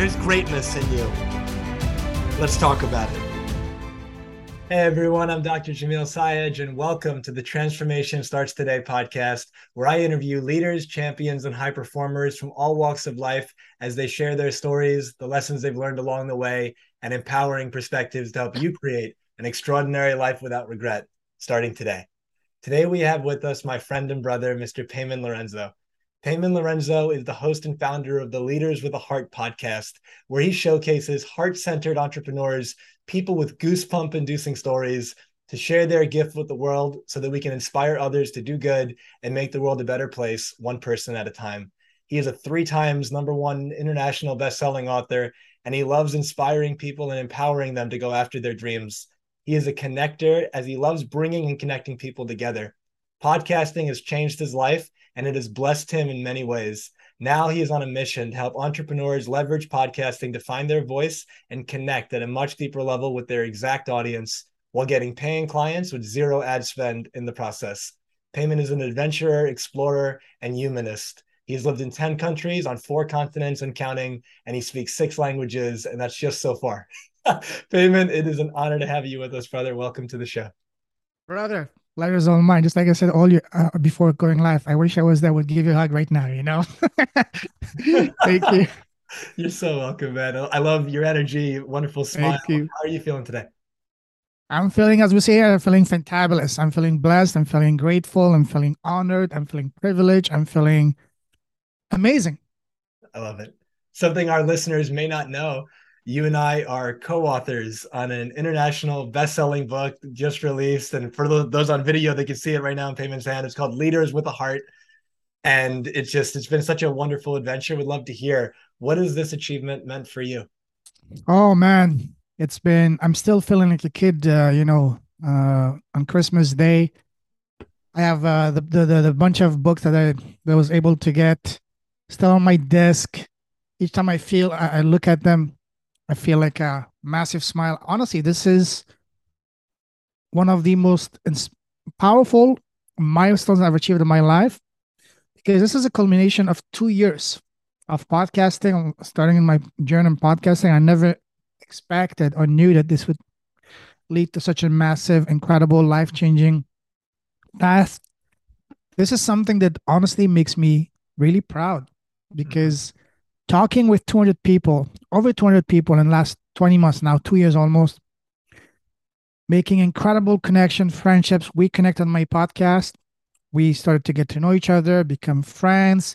there's greatness in you. Let's talk about it. Hey everyone, I'm Dr. Jamil Sayegh, and welcome to the Transformation Starts Today podcast, where I interview leaders, champions, and high performers from all walks of life as they share their stories, the lessons they've learned along the way, and empowering perspectives to help you create an extraordinary life without regret, starting today. Today we have with us my friend and brother, Mr. Payman Lorenzo. Payman Lorenzo is the host and founder of the Leaders with a Heart podcast, where he showcases heart centered entrepreneurs, people with goosebump inducing stories to share their gift with the world so that we can inspire others to do good and make the world a better place, one person at a time. He is a three times number one international best-selling author, and he loves inspiring people and empowering them to go after their dreams. He is a connector as he loves bringing and connecting people together. Podcasting has changed his life and it has blessed him in many ways. Now he is on a mission to help entrepreneurs leverage podcasting to find their voice and connect at a much deeper level with their exact audience while getting paying clients with zero ad spend in the process. Payman is an adventurer, explorer, and humanist. He's lived in 10 countries on four continents and counting, and he speaks six languages, and that's just so far. Payman, it is an honor to have you with us, brother. Welcome to the show. Brother, Pleasure's all mine. Just like I said all you uh, before going live. I wish I was there. Would give you a hug right now. You know. Thank you. You're so welcome, man. I love your energy. Wonderful smile. Thank you. How are you feeling today? I'm feeling, as we say, I'm feeling fantabulous. I'm feeling blessed. I'm feeling grateful. I'm feeling honored. I'm feeling privileged. I'm feeling amazing. I love it. Something our listeners may not know you and I are co-authors on an international best-selling book just released, and for those on video, they can see it right now in Payman's hand. It's called Leaders with a Heart, and it's just it's been such a wonderful adventure. Would love to hear what has this achievement meant for you. Oh man, it's been. I'm still feeling like a kid. Uh, you know, uh, on Christmas Day, I have uh, the, the the bunch of books that I that was able to get still on my desk. Each time I feel, I, I look at them I feel like a massive smile. Honestly, this is one of the most powerful milestones I've achieved in my life because this is a culmination of two years of podcasting, starting in my journey in podcasting. I never expected or knew that this would lead to such a massive, incredible, life changing path. This is something that honestly makes me really proud mm-hmm. because talking with 200 people, over 200 people in the last 20 months now, two years almost, making incredible connection, friendships. We connect on my podcast. We started to get to know each other, become friends,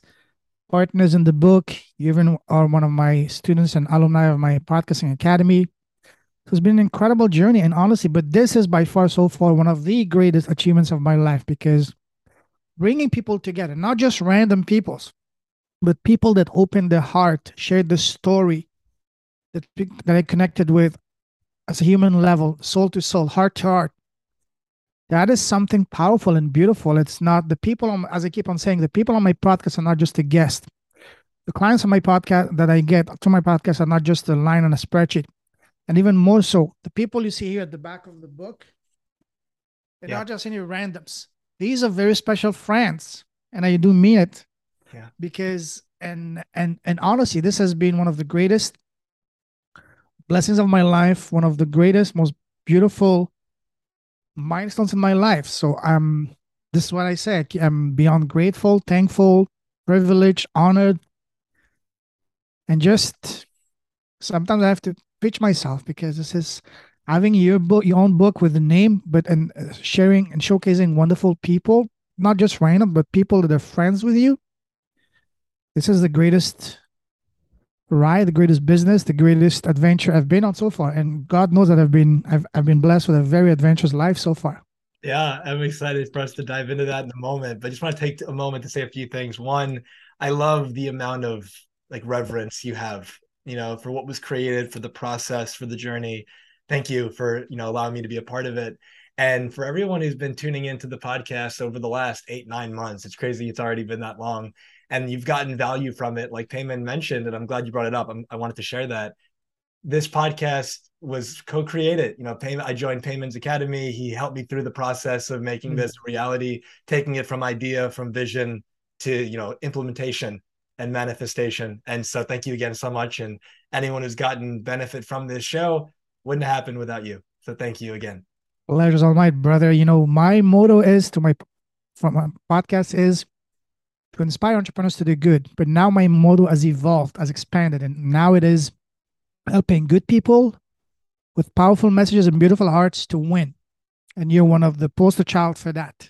partners in the book. You even are one of my students and alumni of my podcasting academy. So it's been an incredible journey. And honestly, but this is by far so far one of the greatest achievements of my life because bringing people together, not just random peoples, but people that opened their heart, shared the story that, that I connected with as a human level, soul to soul, heart to heart. That is something powerful and beautiful. It's not the people, on, as I keep on saying, the people on my podcast are not just a guest. The clients on my podcast that I get to my podcast are not just a line on a spreadsheet. And even more so, the people you see here at the back of the book, they're yeah. not just any randoms. These are very special friends. And I do mean it yeah. Because and and and honestly this has been one of the greatest blessings of my life one of the greatest most beautiful milestones in my life. So i'm this is what i said i'm beyond grateful thankful privileged honored and just sometimes i have to pitch myself because this is having your book your own book with a name but and uh, sharing and showcasing wonderful people not just random but people that are friends with you this is the greatest ride, the greatest business, the greatest adventure I've been on so far. And God knows that I've been I've I've been blessed with a very adventurous life so far. Yeah, I'm excited for us to dive into that in a moment. But I just want to take a moment to say a few things. One, I love the amount of like reverence you have you know, for what was created, for the process, for the journey. Thank you for, you know, allowing me to be a part of it. And for everyone who's been tuning into the podcast over the last eight, nine months, it's crazy it's already been that long. And you've gotten value from it, like Payman mentioned, and I'm glad you brought it up. I'm, i wanted to share that. This podcast was co-created. You know, Payman, I joined Payman's Academy. He helped me through the process of making mm-hmm. this reality, taking it from idea, from vision to, you know, implementation and manifestation. And so thank you again so much. And anyone who's gotten benefit from this show wouldn't happen without you. So thank you again. Pleasure's all my brother. You know, my motto is to my from my podcast is to inspire entrepreneurs to do good. But now my model has evolved, has expanded, and now it is helping good people with powerful messages and beautiful hearts to win. And you're one of the poster child for that.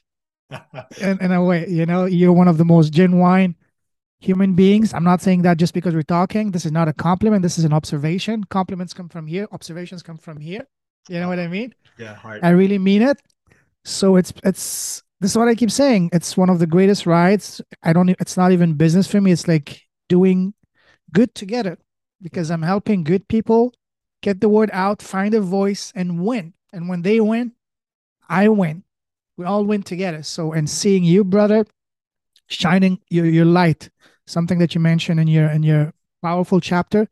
in, in a way, you know, you're one of the most genuine human beings. I'm not saying that just because we're talking. This is not a compliment. This is an observation. Compliments come from here. Observations come from here. You know what I mean? Yeah. I really mean it. So it's it's this is what I keep saying. It's one of the greatest rides. I don't. It's not even business for me. It's like doing good together because I'm helping good people get the word out, find a voice, and win. And when they win, I win. We all win together. So, and seeing you, brother, shining your, your light, something that you mentioned in your in your powerful chapter,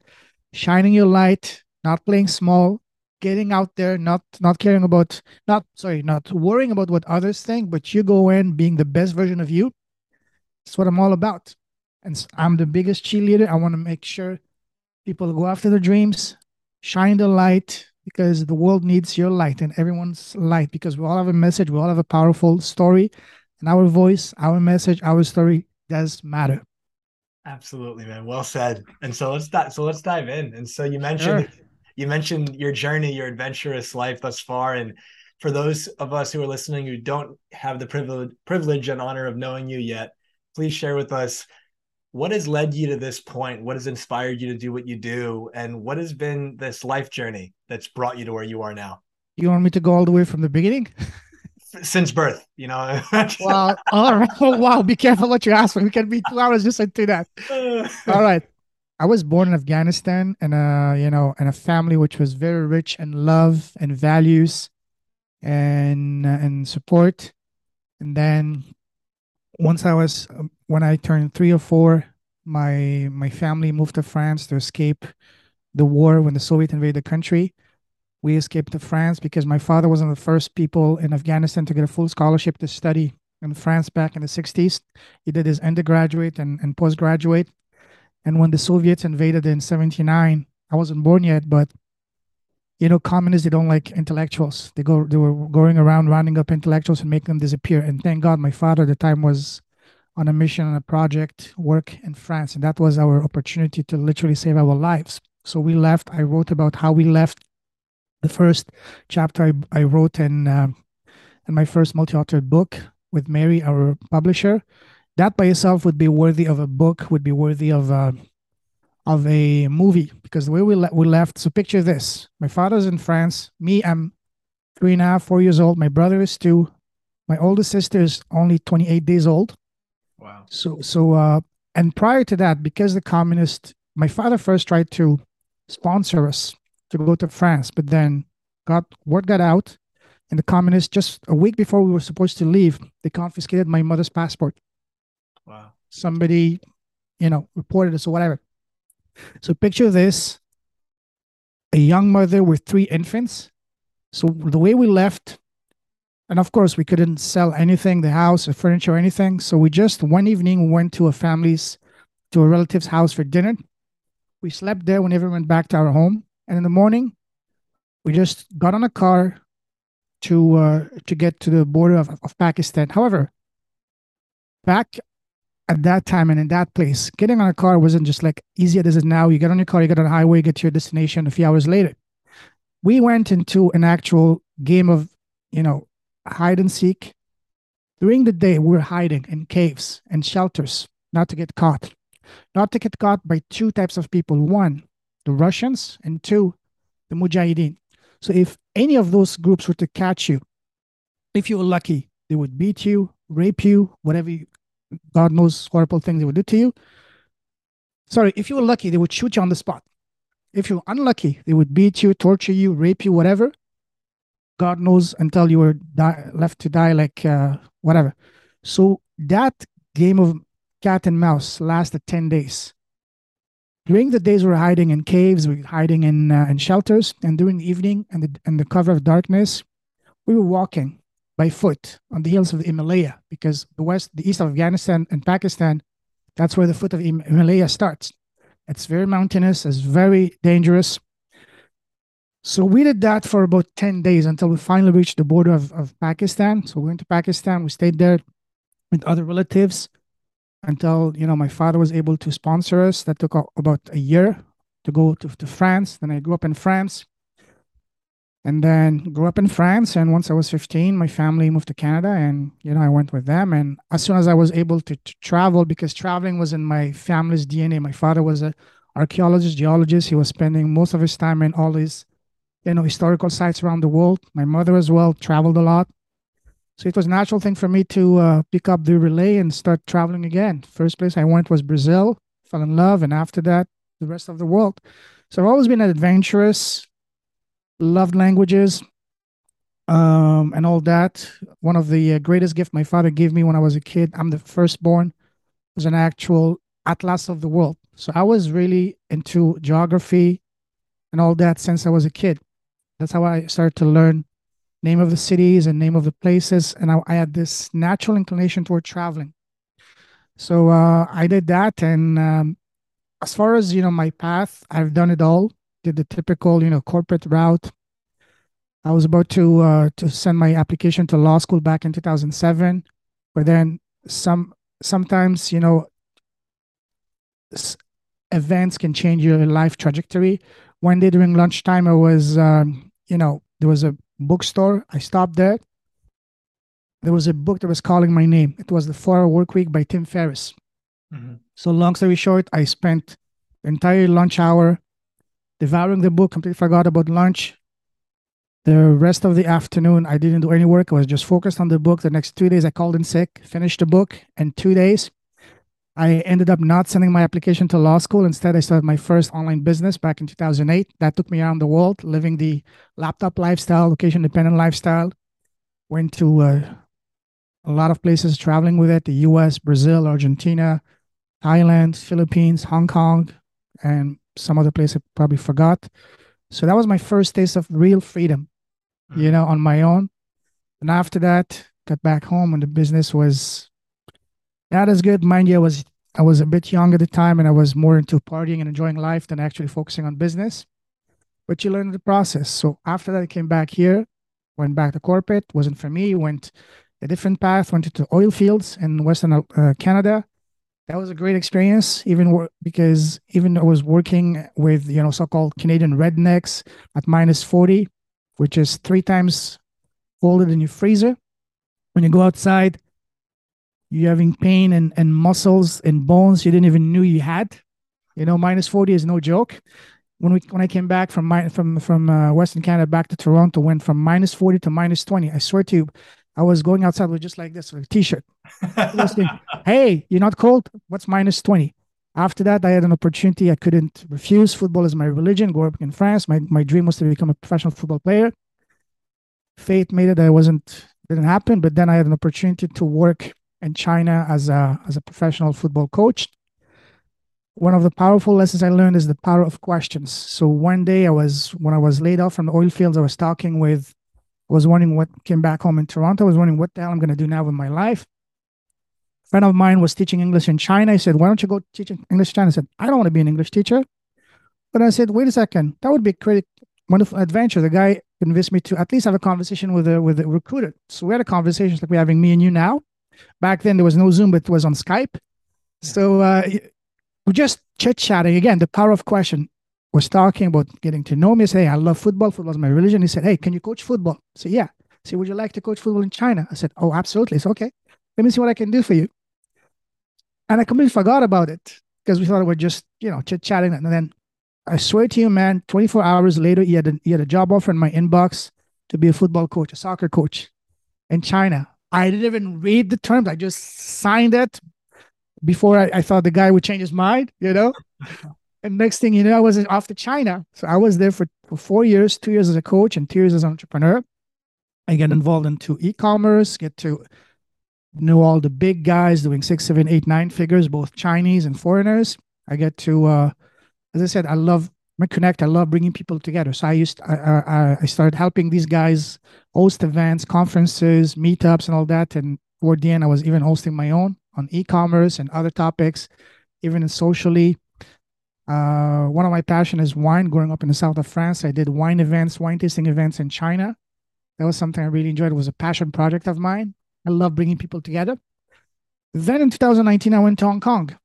shining your light, not playing small, getting out there, not not caring about not sorry, not worrying about what others think, but you go in being the best version of you. That's what I'm all about. And I'm the biggest cheerleader. I want to make sure people go after their dreams, shine the light because the world needs your light and everyone's light because we all have a message, we all have a powerful story, and our voice, our message, our story does matter. Absolutely, man. Well said. And so let's dive, so let's dive in. And so you mentioned sure. You mentioned your journey, your adventurous life thus far, and for those of us who are listening who don't have the privilege privilege and honor of knowing you yet, please share with us what has led you to this point? What has inspired you to do what you do? And what has been this life journey that's brought you to where you are now? You want me to go all the way from the beginning? Since birth you know. Wow all right. Oh, wow be careful what you ask for. We can be two hours just into that. All right i was born in afghanistan and uh you know in a family which was very rich in love and values and uh, and support and then once I was um, when I turned three or four, my my family moved to France to escape the war when the Soviet invaded the country. We escaped to France because my father was one of the first people in Afghanistan to get a full scholarship to study in France back in the 60s. He did his undergraduate and, and postgraduate. And when the Soviets invaded in 79, I wasn't born yet, but you know, communists, they don't like intellectuals. They go, they were going around rounding up intellectuals and making them disappear. And thank God my father at the time was on a mission on a project work in France. And that was our opportunity to literally save our lives. So we left. I wrote about how we left. The first chapter I, I wrote in, uh, in my first multi-authored book with Mary, our publisher. That by itself would be worthy of a book, would be worthy of uh, of a movie because the way we, le- we left. So picture this: my father's in France. Me, I'm three and a half, four years old. My brother is two. My oldest sister is only 28 days old. Wow. So so uh, and prior to that, because the communist, my father first tried to sponsor us to go to France, but then got word got out, and the communists just a week before we were supposed to leave, they confiscated my mother's passport. Wow. Somebody, you know, reported us or whatever. So picture this a young mother with three infants. So the way we left, and of course we couldn't sell anything, the house the furniture anything. So we just one evening went to a family's, to a relative's house for dinner. We slept there whenever we went back to our home. And in the morning, we just got on a car to uh, to get to the border of, of Pakistan. However, back at that time and in that place, getting on a car wasn't just like easy as it is now. You get on your car, you get on the highway, get to your destination a few hours later. We went into an actual game of, you know, hide and seek. During the day, we were hiding in caves and shelters, not to get caught. Not to get caught by two types of people. One, the Russians, and two, the Mujahideen. So if any of those groups were to catch you, if you were lucky, they would beat you, rape you, whatever you, God knows horrible things they would do to you. Sorry, if you were lucky, they would shoot you on the spot. If you're unlucky, they would beat you, torture you, rape you, whatever. God knows until you were die, left to die, like uh, whatever. So that game of cat and mouse lasted 10 days. During the days, we were hiding in caves, we were hiding in, uh, in shelters, and during the evening and the, and the cover of darkness, we were walking by foot on the hills of the Himalaya because the west, the east of Afghanistan and Pakistan, that's where the foot of Himalaya starts. It's very mountainous, it's very dangerous. So we did that for about 10 days until we finally reached the border of, of Pakistan. So we went to Pakistan, we stayed there with other relatives until, you know, my father was able to sponsor us. That took about a year to go to, to France. Then I grew up in France and then grew up in France. And once I was 15, my family moved to Canada and, you know, I went with them. And as soon as I was able to, to travel, because traveling was in my family's DNA, my father was a archaeologist, geologist. He was spending most of his time in all these, you know, historical sites around the world. My mother as well traveled a lot. So it was a natural thing for me to uh, pick up the relay and start traveling again. First place I went was Brazil, fell in love. And after that, the rest of the world. So I've always been adventurous, loved languages um, and all that. One of the uh, greatest gifts my father gave me when I was a kid, I'm the firstborn, was an actual atlas of the world. So I was really into geography and all that since I was a kid. That's how I started to learn name of the cities and name of the places. And I, I had this natural inclination toward traveling. So uh, I did that. And um, as far as, you know, my path, I've done it all did the typical, you know, corporate route. I was about to uh, to send my application to law school back in 2007, but then some sometimes you know events can change your life trajectory. One day during lunchtime, I was um, you know there was a bookstore. I stopped there. There was a book that was calling my name. It was the Four Hour Work Week by Tim Ferriss. Mm-hmm. So long story short, I spent the entire lunch hour devouring the book, completely forgot about lunch. The rest of the afternoon, I didn't do any work. I was just focused on the book. The next two days, I called in sick, finished the book in two days. I ended up not sending my application to law school. Instead, I started my first online business back in 2008. That took me around the world, living the laptop lifestyle, location dependent lifestyle. Went to uh, a lot of places, traveling with it the US, Brazil, Argentina, Thailand, Philippines, Hong Kong, and some other place I probably forgot. So that was my first taste of real freedom, mm-hmm. you know, on my own. And after that, got back home and the business was not as good. Mind you, I was I was a bit young at the time and I was more into partying and enjoying life than actually focusing on business. But you learn the process. So after that, I came back here, went back to corporate, wasn't for me, went a different path, went into oil fields in Western uh, Canada, that was a great experience even because even I was working with you know so-called Canadian rednecks at minus 40 which is three times colder than your freezer when you go outside you're having pain and, and muscles and bones you didn't even knew you had. You know minus 40 is no joke. When we when I came back from my, from from uh, Western Canada back to Toronto went from minus 40 to minus 20 I swear to you I was going outside with just like this with a t-shirt. hey, you're not cold? What's minus 20? After that, I had an opportunity I couldn't refuse. Football is my religion. Grew up in France. My, my dream was to become a professional football player. Fate made it that I wasn't didn't happen, but then I had an opportunity to work in China as a as a professional football coach. One of the powerful lessons I learned is the power of questions. So one day I was when I was laid off from the oil fields, I was talking with was wondering what came back home in Toronto. I was wondering what the hell I'm going to do now with my life. A friend of mine was teaching English in China. I said, Why don't you go teach English in China? I said, I don't want to be an English teacher. But I said, Wait a second. That would be a great, wonderful adventure. The guy convinced me to at least have a conversation with a, with a recruiter. So we had a conversation like we're having me and you now. Back then, there was no Zoom, but it was on Skype. So uh, we're just chit chatting. Again, the power of question was talking about getting to know me. Said, hey, I love football. Football is my religion. He said, hey, can you coach football? I said, yeah. Said, would you like to coach football in China? I said, oh, absolutely. It's okay. Let me see what I can do for you. And I completely forgot about it because we thought we were just, you know, chit chatting. And then I swear to you, man, 24 hours later, he had, a, he had a job offer in my inbox to be a football coach, a soccer coach in China. I didn't even read the terms. I just signed it before I, I thought the guy would change his mind, you know? And next thing you know, I was off to China. So I was there for, for four years, two years as a coach and two years as an entrepreneur. I get involved into e-commerce, get to know all the big guys doing six, seven, eight, nine figures, both Chinese and foreigners. I get to, uh, as I said, I love my connect. I love bringing people together. So I used, I, I, I started helping these guys host events, conferences, meetups, and all that. And toward the end, I was even hosting my own on e-commerce and other topics, even socially. Uh, one of my passion is wine. Growing up in the south of France, I did wine events, wine tasting events in China. That was something I really enjoyed. It was a passion project of mine. I love bringing people together. Then in 2019, I went to Hong Kong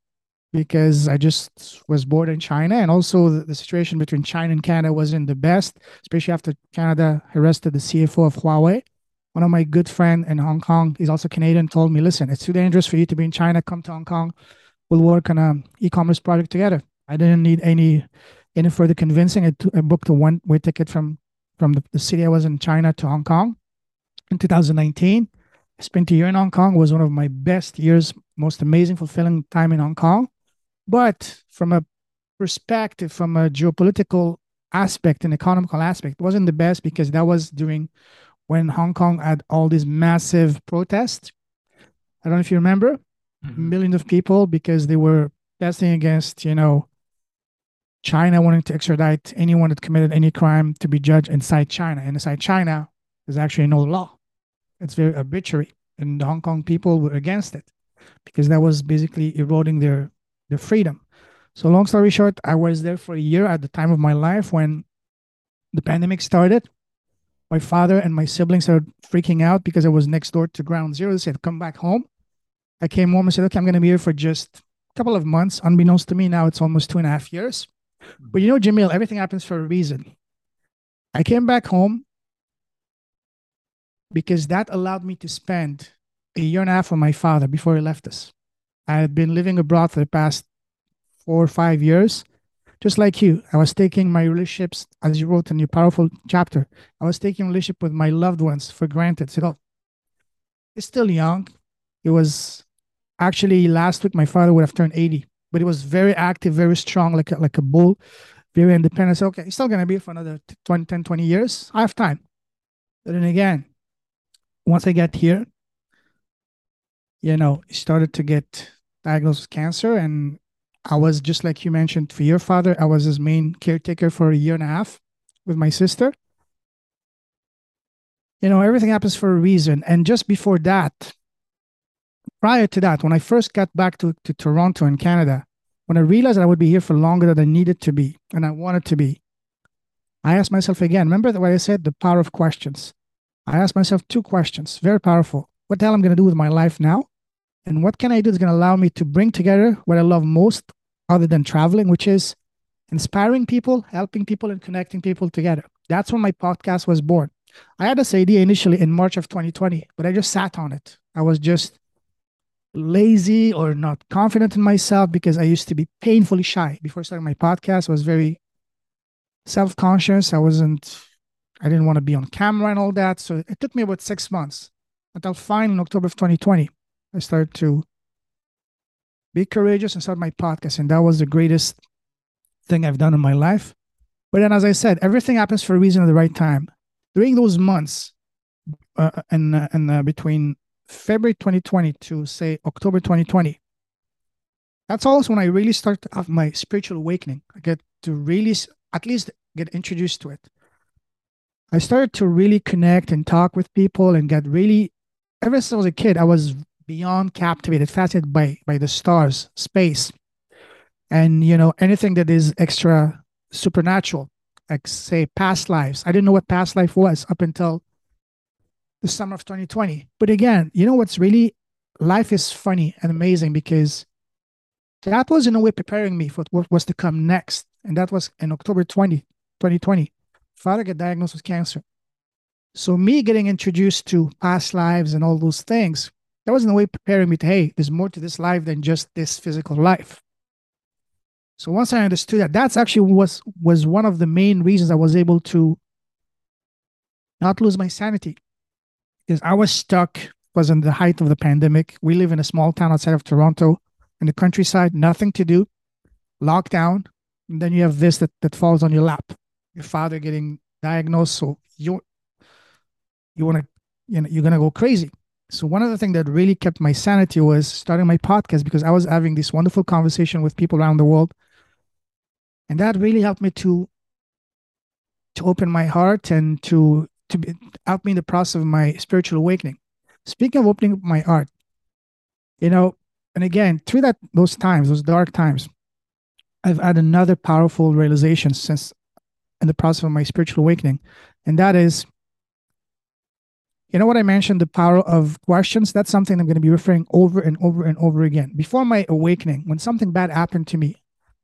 because I just was born in China, and also the, the, situation between China and Canada wasn't the best, especially after Canada arrested the CFO of Huawei. One of my good friend in Hong Kong, he's also Canadian, told me, "Listen, it's too dangerous for you to be in China. Come to Hong Kong. We'll work on an e-commerce project together." I didn't need any any further convincing. I, t- I booked a one-way ticket from from the, the city I was in China to Hong Kong in 2019. I spent a year in Hong Kong. It was one of my best years, most amazing, fulfilling time in Hong Kong. But from a perspective, from a geopolitical aspect and economical aspect, it wasn't the best because that was during when Hong Kong had all these massive protests. I don't know if you remember, mm-hmm. millions of people because they were testing against, you know, China wanting to extradite anyone that committed any crime to be judged inside China. And inside China, there's actually no law. It's very arbitrary. And the Hong Kong people were against it because that was basically eroding their, their freedom. So, long story short, I was there for a year at the time of my life when the pandemic started. My father and my siblings started freaking out because I was next door to ground zero. They said, Come back home. I came home and said, Okay, I'm going to be here for just a couple of months. Unbeknownst to me, now it's almost two and a half years. But you know, Jamil, everything happens for a reason. I came back home because that allowed me to spend a year and a half with my father before he left us. I had been living abroad for the past four or five years, just like you. I was taking my relationships, as you wrote in your powerful chapter, I was taking relationship with my loved ones for granted. So, he's still young. It was actually last week, my father would have turned 80 but he was very active, very strong, like a, like a bull, very independent. So, okay, he's still going to be for another 20, 10, 20 years. I have time. But then again, once I got here, you know, he started to get diagnosed with cancer. And I was just like you mentioned for your father, I was his main caretaker for a year and a half with my sister. You know, everything happens for a reason. And just before that, prior to that, when I first got back to, to Toronto in Canada, when I realized I would be here for longer than I needed to be and I wanted to be, I asked myself again, remember what I said, the power of questions. I asked myself two questions, very powerful. What the hell am I'm going to do with my life now? And what can I do that's going to allow me to bring together what I love most other than traveling, which is inspiring people, helping people, and connecting people together. That's when my podcast was born. I had this idea initially in March of 2020, but I just sat on it. I was just lazy or not confident in myself because I used to be painfully shy. Before starting my podcast, I was very self conscious. I wasn't, I didn't want to be on camera and all that. So it took me about six months until finally in October of 2020, I started to be courageous and start my podcast. And that was the greatest thing I've done in my life. But then, as I said, everything happens for a reason at the right time. During those months, uh, and uh, and uh, between February 2020 to say October 2020. That's also when I really start to have my spiritual awakening. I get to really, at least, get introduced to it. I started to really connect and talk with people and get really, ever since I was a kid, I was beyond captivated, fascinated by by the stars, space, and you know anything that is extra supernatural, like say past lives. I didn't know what past life was up until the summer of 2020. But again, you know what's really life is funny and amazing because that was in a way preparing me for what was to come next. And that was in October 20, 2020. Father got diagnosed with cancer. So me getting introduced to past lives and all those things, that was in a way preparing me to, hey, there's more to this life than just this physical life. So once I understood that, that's actually was was one of the main reasons I was able to not lose my sanity is I was stuck, was in the height of the pandemic. We live in a small town outside of Toronto in the countryside, nothing to do, lockdown. And then you have this that, that falls on your lap. Your father getting diagnosed, so you you want to you know you're gonna go crazy. So one of the things that really kept my sanity was starting my podcast because I was having this wonderful conversation with people around the world, and that really helped me to to open my heart and to to be, help me in the process of my spiritual awakening. Speaking of opening up my heart, you know, and again through that those times, those dark times, I've had another powerful realization since in the process of my spiritual awakening, and that is you know what I mentioned, the power of questions? That's something I'm going to be referring over and over and over again. Before my awakening, when something bad happened to me,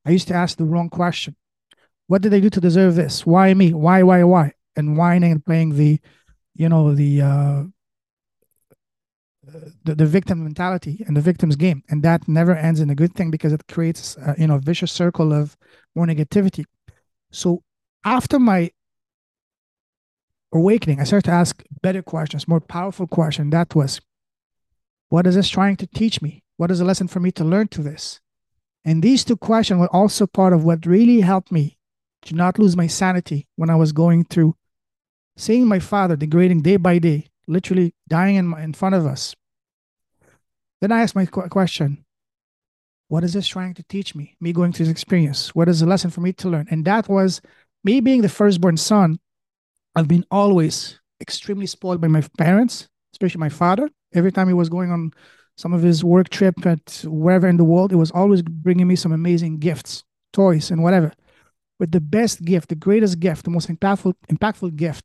I used to ask the wrong question. What did I do to deserve this? Why me? Why, why, why? And whining and playing the, you know, the uh the, the victim mentality and the victim's game. And that never ends in a good thing because it creates, a, you know, vicious circle of more negativity. So after my awakening, I started to ask better questions, more powerful questions. That was, what is this trying to teach me? What is the lesson for me to learn to this? And these two questions were also part of what really helped me to not lose my sanity when I was going through seeing my father degrading day by day, literally dying in, my, in front of us. Then I asked my question, what is this trying to teach me? Me going through this experience. What is the lesson for me to learn? And that was me being the firstborn son I've been always extremely spoiled by my parents, especially my father. Every time he was going on some of his work trip at wherever in the world, it was always bringing me some amazing gifts, toys, and whatever. But the best gift, the greatest gift, the most impactful, impactful gift,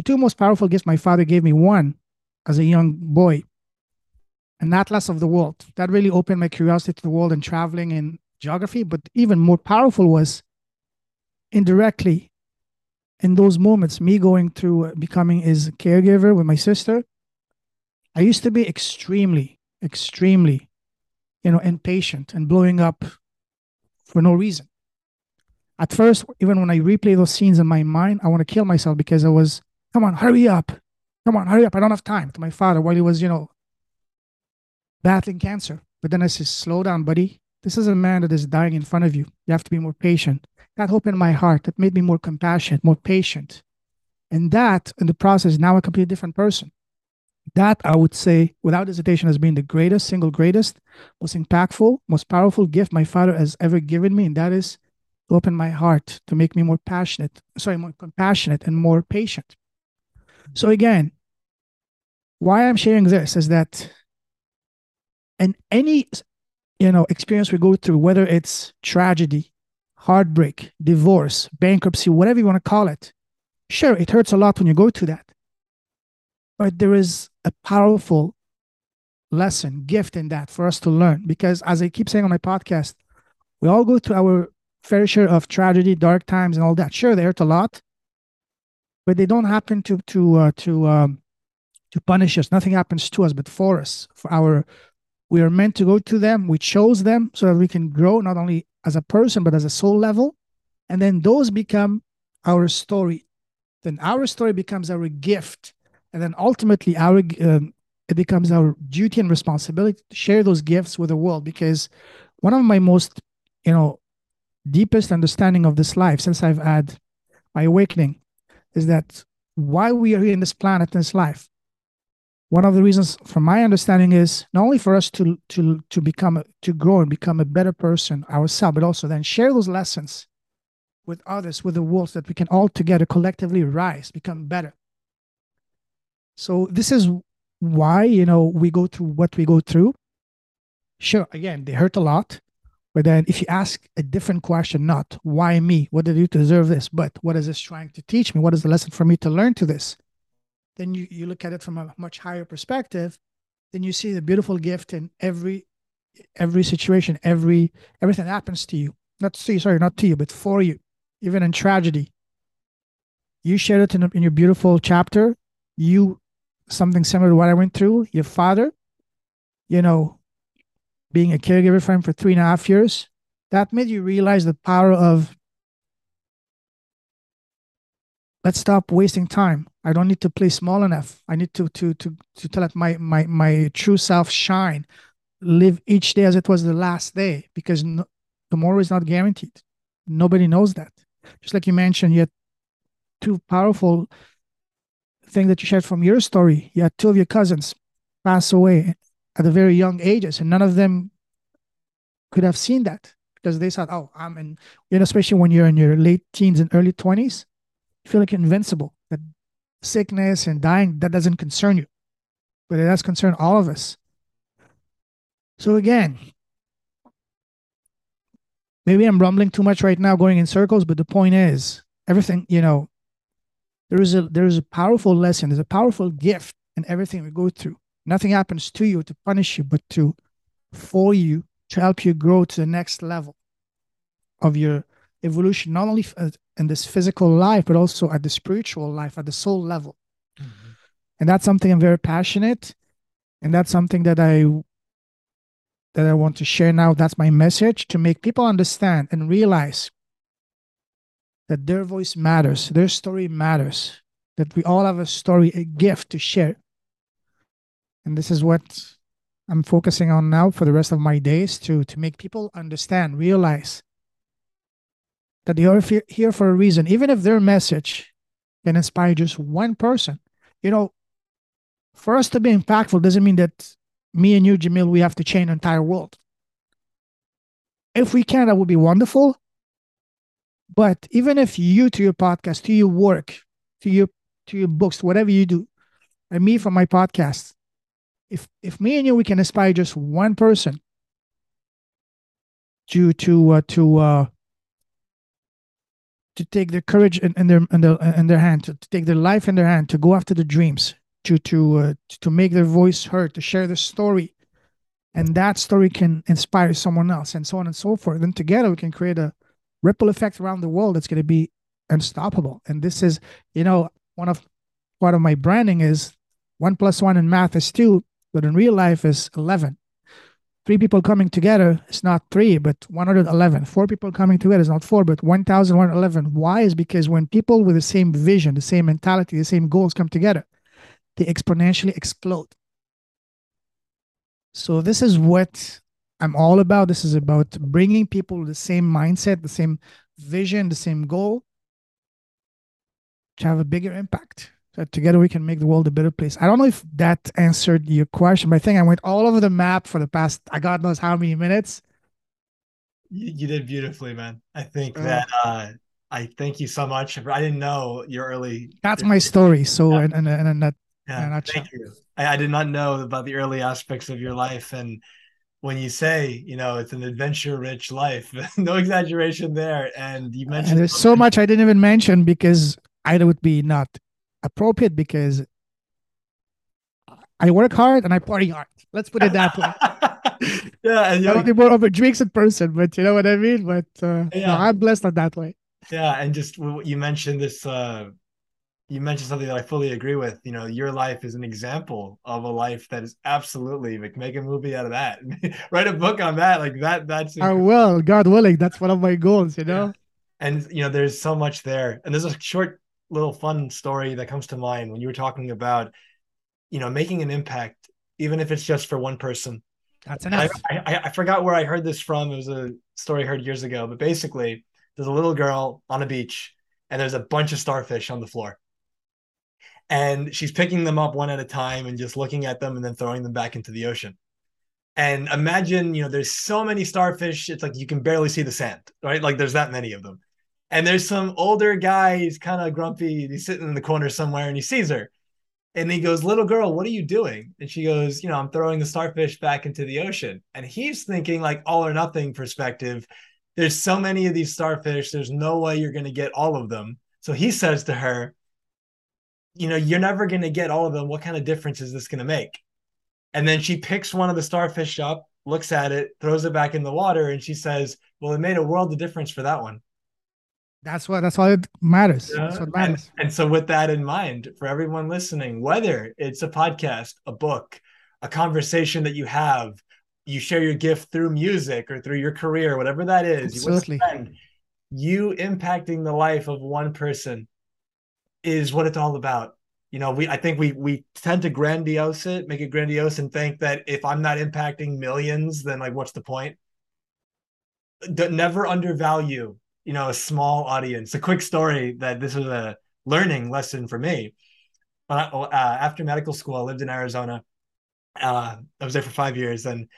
the two most powerful gifts my father gave me. One, as a young boy, an atlas of the world. That really opened my curiosity to the world and traveling and geography. But even more powerful was indirectly in those moments, me going through uh, becoming his caregiver with my sister, I used to be extremely, extremely, you know, impatient and blowing up for no reason. At first, even when I replay those scenes in my mind, I want to kill myself because I was, come on, hurry up. Come on, hurry up. I don't have time to my father while he was, you know, battling cancer. But then I said, slow down, buddy. This is a man that is dying in front of you. You have to be more patient that opened my heart, that made me more compassionate, more patient. And that, in the process, now a completely different person. That I would say, without hesitation, has been the greatest, single greatest, most impactful, most powerful gift my father has ever given me. And that is to open my heart, to make me more passionate, sorry, more compassionate and more patient. So again, why I'm sharing this is that in any you know experience we go through, whether it's tragedy, heartbreak, divorce, bankruptcy, whatever you want to call it. Sure, it hurts a lot when you go through that. But there is a powerful lesson, gift in that for us to learn. Because as I keep saying on my podcast, we all go through our fair share of tragedy, dark times, and all that. Sure, they hurt a lot, but they don't happen to to uh, to um, to punish us. Nothing happens to us, but for us, for our we are meant to go to them. We chose them so that we can grow not only as a person, but as a soul level. And then those become our story. Then our story becomes our gift. And then ultimately, our um, it becomes our duty and responsibility to share those gifts with the world. Because one of my most, you know, deepest understanding of this life since I've had my awakening is that why we are here in this planet, in this life, one of the reasons from my understanding is not only for us to to to become to grow and become a better person ourselves but also then share those lessons with others with the world so that we can all together collectively rise become better. So this is why you know we go through what we go through. Sure again they hurt a lot but then if you ask a different question not why me? What did you deserve this? But what is this trying to teach me? What is the lesson for me to learn to this? Then you, you look at it from a much higher perspective. Then you see the beautiful gift in every every situation every everything that happens to you. Not to you sorry not to you but for you even in tragedy. You shared it in, in your beautiful chapter. You something similar to what i went through your father you know being a caregiver him for three and a half years that made you realize the power of let's stop wasting time i don't need to play small enough i need to to to to to let my my my true self shine live each day as it was the last day because no, tomorrow is not guaranteed Nobody knows that. Just like you mentioned, you had two powerful things that you shared from your story. You had two of your cousins pass away at very young ages, and none of them could have seen that because they thought, "Oh, I'm in," you know, especially when you're in your late teens and early twenties, you feel like invincible. That sickness and dying that doesn't concern you, but it does concern all of us. So again, maybe I'm rumbling too much right now, going in circles. But the point is, everything you know, there is a there is a powerful lesson. There's a powerful gift in everything we go through. Nothing happens to you to punish you, but to for you to help you grow to the next level of your evolution, not only uh, in this physical life, but also at the spiritual life, at the soul level. Mm-hmm. And that's something I'm very passionate, and that's something that I that I want to share now. That's my message to make people understand and realize that their voice matters, their story matters, that we all have a story, a gift to share. And this is what I'm focusing on now for the rest of my days to to make people understand, realize that they are here for a reason, even if their message can inspire just one person. You know, for us to be impactful doesn't mean that me and you, Jamil, we have to change the entire world. If we can, that would be wonderful. But even if you, to your podcast, to your work, to your to your books, whatever you do, and me from my podcast, if if me and you we can inspire just one person to to uh, to uh, to take their courage in, in their in their in their hand to, to, take their life in their hand to go after the dreams to to uh, to make their voice heard to share their story. And that story can inspire someone else and so on and so forth. Then together we can create a ripple effect around the world that's going to be unstoppable. And this is you know one of part of my branding is one plus one in math is two but in real life is 11 three people coming together is not three but 111 four people coming together is not four but 1111 why? Is because when people with the same vision the same mentality the same goals come together they exponentially explode. So this is what i'm all about. This is about bringing people the same mindset the same vision the same goal to have a bigger impact so together we can make the world a better place. I don't know if that answered your question, but I think I went all over the map for the past I God knows how many minutes. You, you did beautifully, man. I think uh, that uh I thank you so much. I didn't know your early. That's my story. So, yeah. and and and that. Yeah, thank you. I, I did not know about the early aspects of your life, and when you say, you know, it's an adventure-rich life, no exaggeration there. And you mentioned and there's so much I didn't even mention because I would be not appropriate because I work hard and I party hard. Let's put it that way. yeah, and you're more over drinks in person, but you know what I mean. But uh, yeah. no, I'm blessed on that way. Yeah, and just you mentioned this. Uh, you mentioned something that I fully agree with. You know, your life is an example of a life that is absolutely like make a movie out of that. Write a book on that. Like that. That's incredible. I will, God willing. That's one of my goals. You know. Yeah. And you know, there's so much there, and there's a short little fun story that comes to mind when you were talking about, you know, making an impact, even if it's just for one person. That's enough. I, I, I forgot where I heard this from. It was a story I heard years ago, but basically, there's a little girl on a beach and there's a bunch of starfish on the floor. And she's picking them up one at a time and just looking at them and then throwing them back into the ocean. And imagine, you know, there's so many starfish, it's like you can barely see the sand, right? Like there's that many of them. And there's some older guy, he's kind of grumpy. He's sitting in the corner somewhere and he sees her. And he goes, Little girl, what are you doing? And she goes, You know, I'm throwing the starfish back into the ocean. And he's thinking, like, all or nothing perspective. There's so many of these starfish, there's no way you're going to get all of them. So he says to her, You know, you're never going to get all of them. What kind of difference is this going to make? And then she picks one of the starfish up, looks at it, throws it back in the water, and she says, Well, it made a world of difference for that one. That's what that's all it matters. Yeah. That's what matters. And, and so with that in mind, for everyone listening, whether it's a podcast, a book, a conversation that you have, you share your gift through music or through your career, whatever that is, Absolutely. you, spend, you impacting the life of one person is what it's all about. You know, we I think we we tend to grandiose it, make it grandiose, and think that if I'm not impacting millions, then like what's the point? never undervalue you know, a small audience. A quick story that this was a learning lesson for me. When I, uh, after medical school, I lived in Arizona. Uh, I was there for five years, and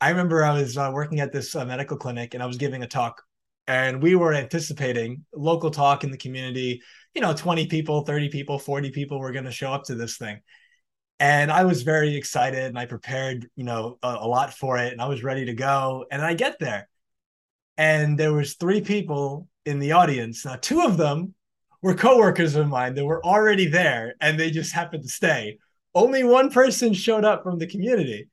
I remember I was uh, working at this uh, medical clinic, and I was giving a talk, and we were anticipating local talk in the community. You know, twenty people, thirty people, forty people were going to show up to this thing, and I was very excited, and I prepared, you know, a, a lot for it, and I was ready to go. And I get there, and there was three people in the audience. Now, two of them were coworkers of mine that were already there and they just happened to stay. Only one person showed up from the community.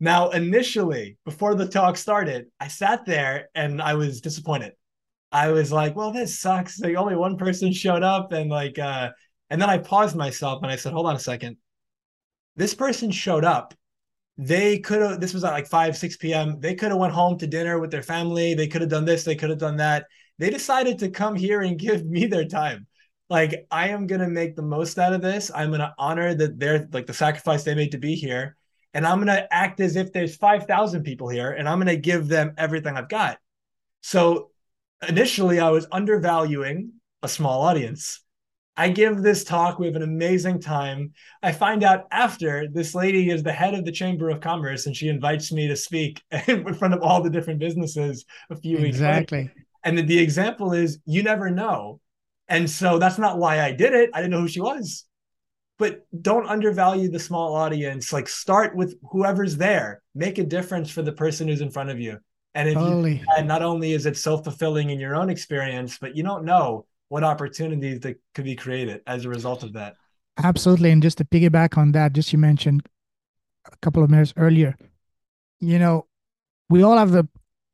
Now, initially, before the talk started, I sat there and I was disappointed. I was like, well, this sucks. Like only one person showed up and like uh and then I paused myself and I said, hold on a second. This person showed up. They could have this was at like 5, 6 p.m. They could have went home to dinner with their family. They could have done this, they could have done that. They decided to come here and give me their time like I am gonna make the most out of this. I'm gonna honor that they're like the sacrifice they made to be here, and I'm gonna act as if there's five thousand people here, and I'm gonna give them everything I've got. So initially, I was undervaluing a small audience. I give this talk. We have an amazing time. I find out after this lady is the head of the Chamber of Commerce, and she invites me to speak in front of all the different businesses a few weeks exactly. And the, the example is you never know and so that's not why I did it. I didn't know who she was. But don't undervalue the small audience. Like start with whoever's there. Make a difference for the person who's in front of you. And if totally. you, and not only is it self-fulfilling in your own experience, but you don't know what opportunities that could be created as a result of that. Absolutely. And just to piggyback on that, just you mentioned a couple of minutes earlier, you know, we all have a,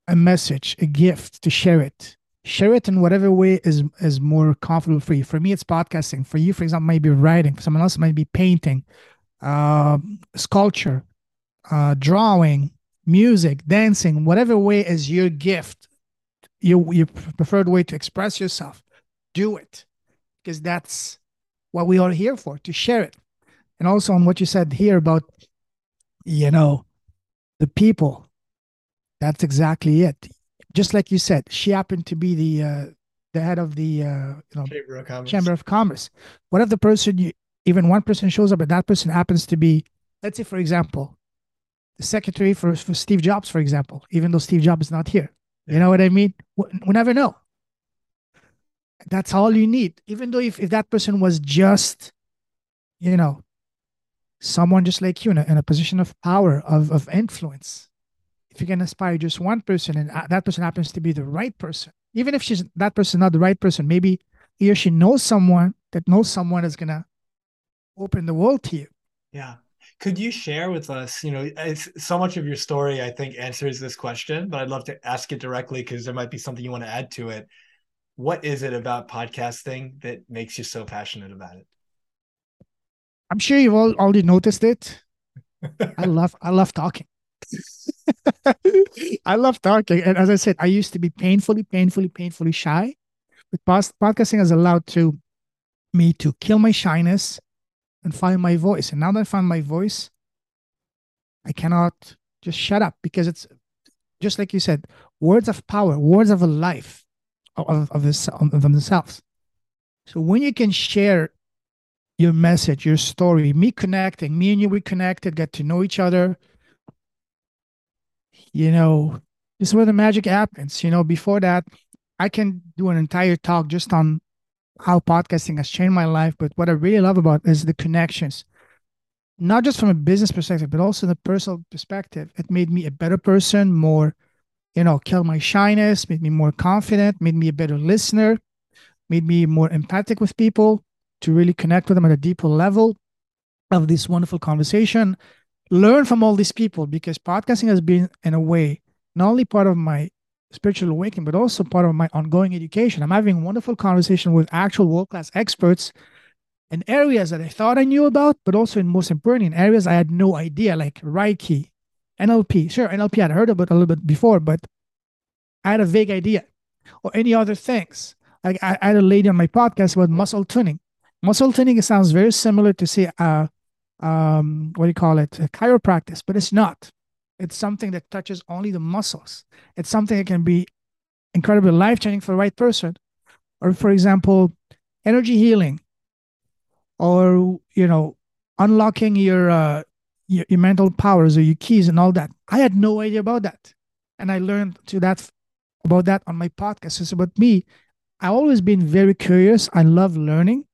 a message, a gift to share it share it in whatever way is is more comfortable for you. For me, it's podcasting. For you, for example, maybe writing. For someone else, might be painting, uh, sculpture, uh, drawing, music, dancing. Whatever way is your gift, your your preferred way to express yourself. Do it, because that's what we are here for to share it. And also on what you said here about, you know, the people. That's exactly it just like you said, she happened to be the uh, the head of the uh, you know Chamber of Commerce. Chamber of Commerce. What if the person, you, even one person shows up, and that person happens to be, let's say, for example, the secretary for for Steve Jobs, for example, even though Steve Jobs is not here. You know what I mean? We, we never know. That's all you need. Even though if, if that person was just, you know, someone just like you in a, in a position of power, of, of influence, if you can inspire just one person and uh, that person happens to be the right person, even if she's that person not the right person, maybe he or she knows someone that knows someone is gonna open the world to you. Yeah. Could you share with us, you know, so much of your story, I think, answers this question, but I'd love to ask it directly because there might be something you want to add to it. What is it about podcasting that makes you so passionate about it? I'm sure you've all already noticed it. I love I love talking. I love talking. And as I said, I used to be painfully, painfully, painfully shy. But podcasting has allowed to me to kill my shyness and find my voice. And now that I found my voice, I cannot just shut up because it's just like you said, words of power, words of a life of, of, this, of themselves. So when you can share your message, your story, me connecting, me and you, we connected, get to know each other, you know, this is where the magic happens. You know, before that, I can do an entire talk just on how podcasting has changed my life. But what I really love about is the connections, not just from a business perspective, but also the personal perspective. It made me a better person, more, you know, kill my shyness, made me more confident, made me a better listener, made me more empathic with people to really connect with them at a deeper level of this wonderful conversation. Learn from all these people because podcasting has been in a way not only part of my spiritual awakening but also part of my ongoing education. I'm having wonderful conversation with actual world-class experts in areas that i thought i knew about but also in most important in areas i had no idea like reiki nlp sure nlp i'd heard about a little bit before but i had a vague idea or any other things like i, had a lady on my podcast about muscle tuning muscle tuning sounds very similar to say uh, um, what do you call it, a chiropractic, but it's not. It's something that touches only the muscles. It's something that can be incredibly life changing for the right person. Or, for example, energy healing, or you know, unlocking your uh, your, your mental powers or your keys and all that. I had no idea about that, and I learned to that about that on my podcast. It's about me. I've always been very curious. I love learning,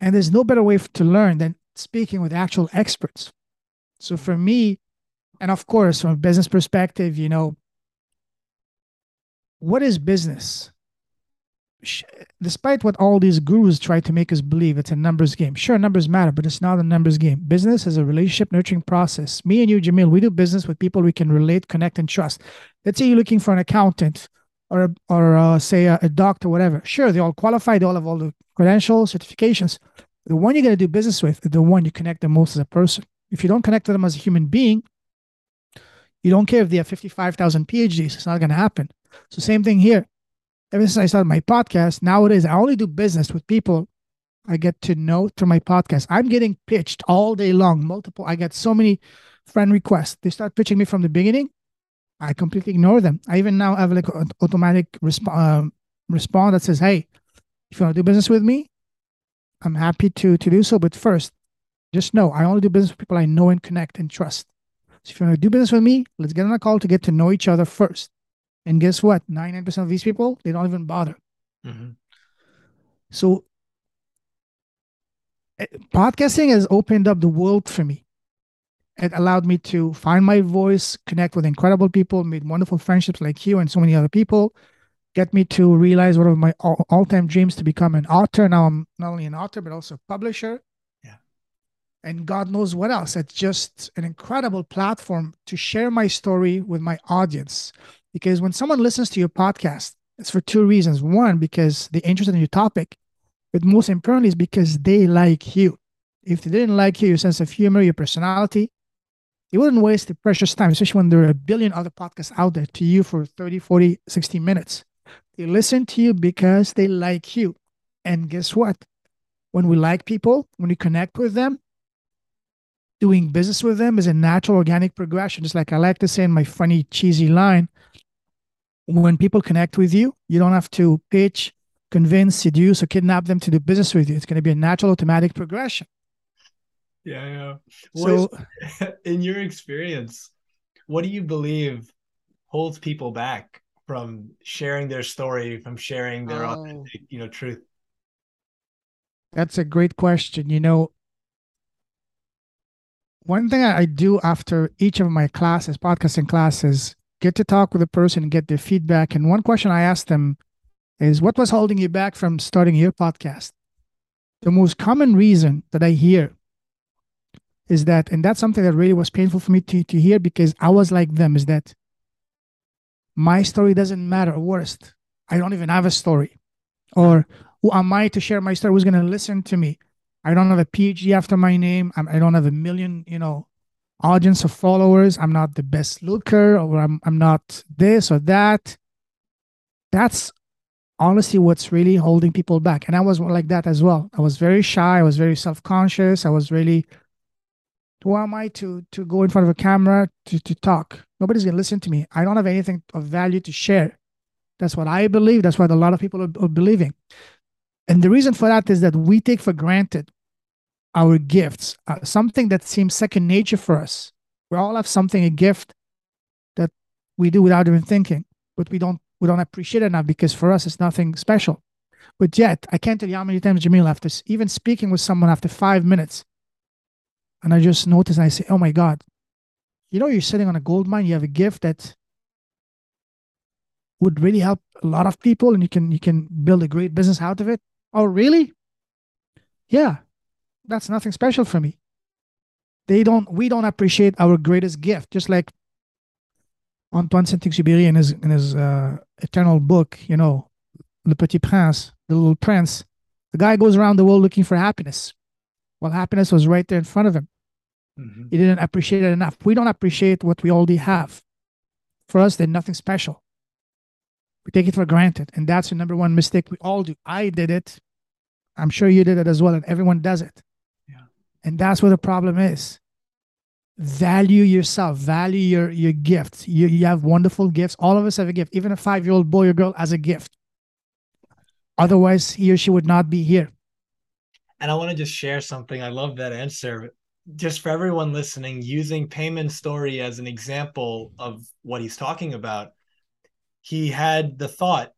and there's no better way to learn than speaking with actual experts. So for me, and of course, from a business perspective, you know, what is business? Despite what all these gurus try to make us believe, it's a numbers game. Sure, numbers matter, but it's not a numbers game. Business is a relationship nurturing process. Me and you, Jamil, we do business with people we can relate, connect, and trust. Let's say you're looking for an accountant or or uh, say a, a doctor, whatever. Sure, they all qualify, they all have all the credentials, certifications. The one you're going to do business with is the one you connect the most as a person. If you don't connect to them as a human being, you don't care if they have 55,000 PhDs. It's not going to happen. So same thing here. Ever since I started my podcast, nowadays I only do business with people I get to know through my podcast. I'm getting pitched all day long, multiple. I get so many friend requests. They start pitching me from the beginning. I completely ignore them. I even now have like an automatic resp- uh, response that says, "Hey, if you want to do business with me, I'm happy to to do so. But first, just know I only do business with people I know and connect and trust. So if you want to do business with me, let's get on a call to get to know each other first. And guess what? 99% of these people, they don't even bother. Mm-hmm. So eh, podcasting has opened up the world for me. It allowed me to find my voice, connect with incredible people, made wonderful friendships like you and so many other people, get me to realize one of my all time dreams to become an author. Now I'm not only an author, but also a publisher and God knows what else. It's just an incredible platform to share my story with my audience. Because when someone listens to your podcast, it's for two reasons. One, because they're interested in your topic, but most importantly, is because they like you. If they didn't like you, your sense of humor, your personality, they wouldn't waste their precious time, especially when there are a billion other podcasts out there to you for 30, 40, 60 minutes. They listen to you because they like you. And guess what? When we like people, when we connect with them, doing business with them is a natural organic progression. Just like I like to say in my funny, cheesy line, when people connect with you, you don't have to pitch, convince, seduce, or kidnap them to do business with you. It's going to be a natural, automatic progression. Yeah, yeah. so, is, in your experience, what do you believe holds people back from sharing their story, from sharing their oh, authentic, you know, truth? That's a great question. You know, one thing I do after each of my classes, podcasting classes, get to talk with a person and get their feedback. And one question I asked them is, What was holding you back from starting your podcast? The most common reason that I hear is that, and that's something that really was painful for me to, to hear because I was like them, is that my story doesn't matter. Worst, I don't even have a story. Or who am I to share my story? Who's going to listen to me? I don't have a PhD after my name. I do not have a million, you know, audience of followers. I'm not the best looker, or I'm I'm not this or that. That's honestly what's really holding people back. And I was like that as well. I was very shy. I was very self conscious. I was really, who am I to to go in front of a camera to to talk? Nobody's gonna listen to me. I don't have anything of value to share. That's what I believe. That's what a lot of people are, are believing. And the reason for that is that we take for granted our gifts, uh, something that seems second nature for us. We all have something, a gift that we do without even thinking, but we don't we don't appreciate it enough because for us it's nothing special. But yet, I can't tell you how many times Jamil, after even speaking with someone after five minutes, and I just notice and I say, "Oh my God, you know, you're sitting on a gold mine. You have a gift that would really help a lot of people, and you can you can build a great business out of it." Oh, really? Yeah, that's nothing special for me. They don't. We don't appreciate our greatest gift. Just like Antoine Saint-Exupéry in his in his uh, eternal book, you know, Le Petit Prince, the Little Prince. The guy goes around the world looking for happiness. Well, happiness was right there in front of him. Mm-hmm. He didn't appreciate it enough. We don't appreciate what we already have. For us, there's nothing special. We take it for granted. And that's the number one mistake we all do. I did it. I'm sure you did it as well. And everyone does it. And that's where the problem is. value yourself, value your your gifts. You you have wonderful gifts. All of us have a gift. Even a five year old boy or girl has a gift. Otherwise, he or she would not be here. And I want to just share something. I love that answer. Just for everyone listening, using Payman's story as an example of what he's talking about, he had the thought,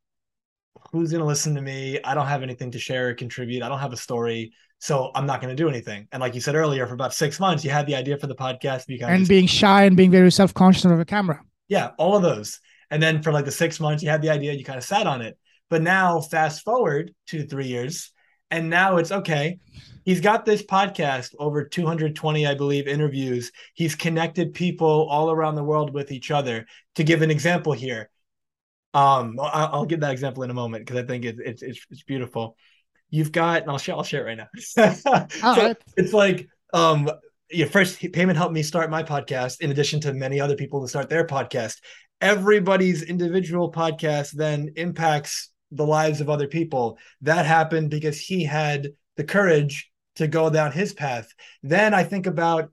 who's going to listen to me? I don't have anything to share or contribute. I don't have a story. So I'm not going to do anything. And like you said earlier, for about six months, you had the idea for the podcast. and just, being shy and being very self conscious of a camera. Yeah, all of those. And then for like the six months, you had the idea, you kind of sat on it. But now, fast forward two to three years, and now it's okay. He's got this podcast, over 220, I believe, interviews. He's connected people all around the world with each other. To give an example here, um, I'll, I'll give that example in a moment because I think it, it's it's it's beautiful. You've got, and I'll share I'll share it right now. so right. It's like um, yeah, first Payman helped me start my podcast in addition to many other people to start their podcast. Everybody's individual podcast then impacts the lives of other people. That happened because he had the courage to go down his path. Then I think about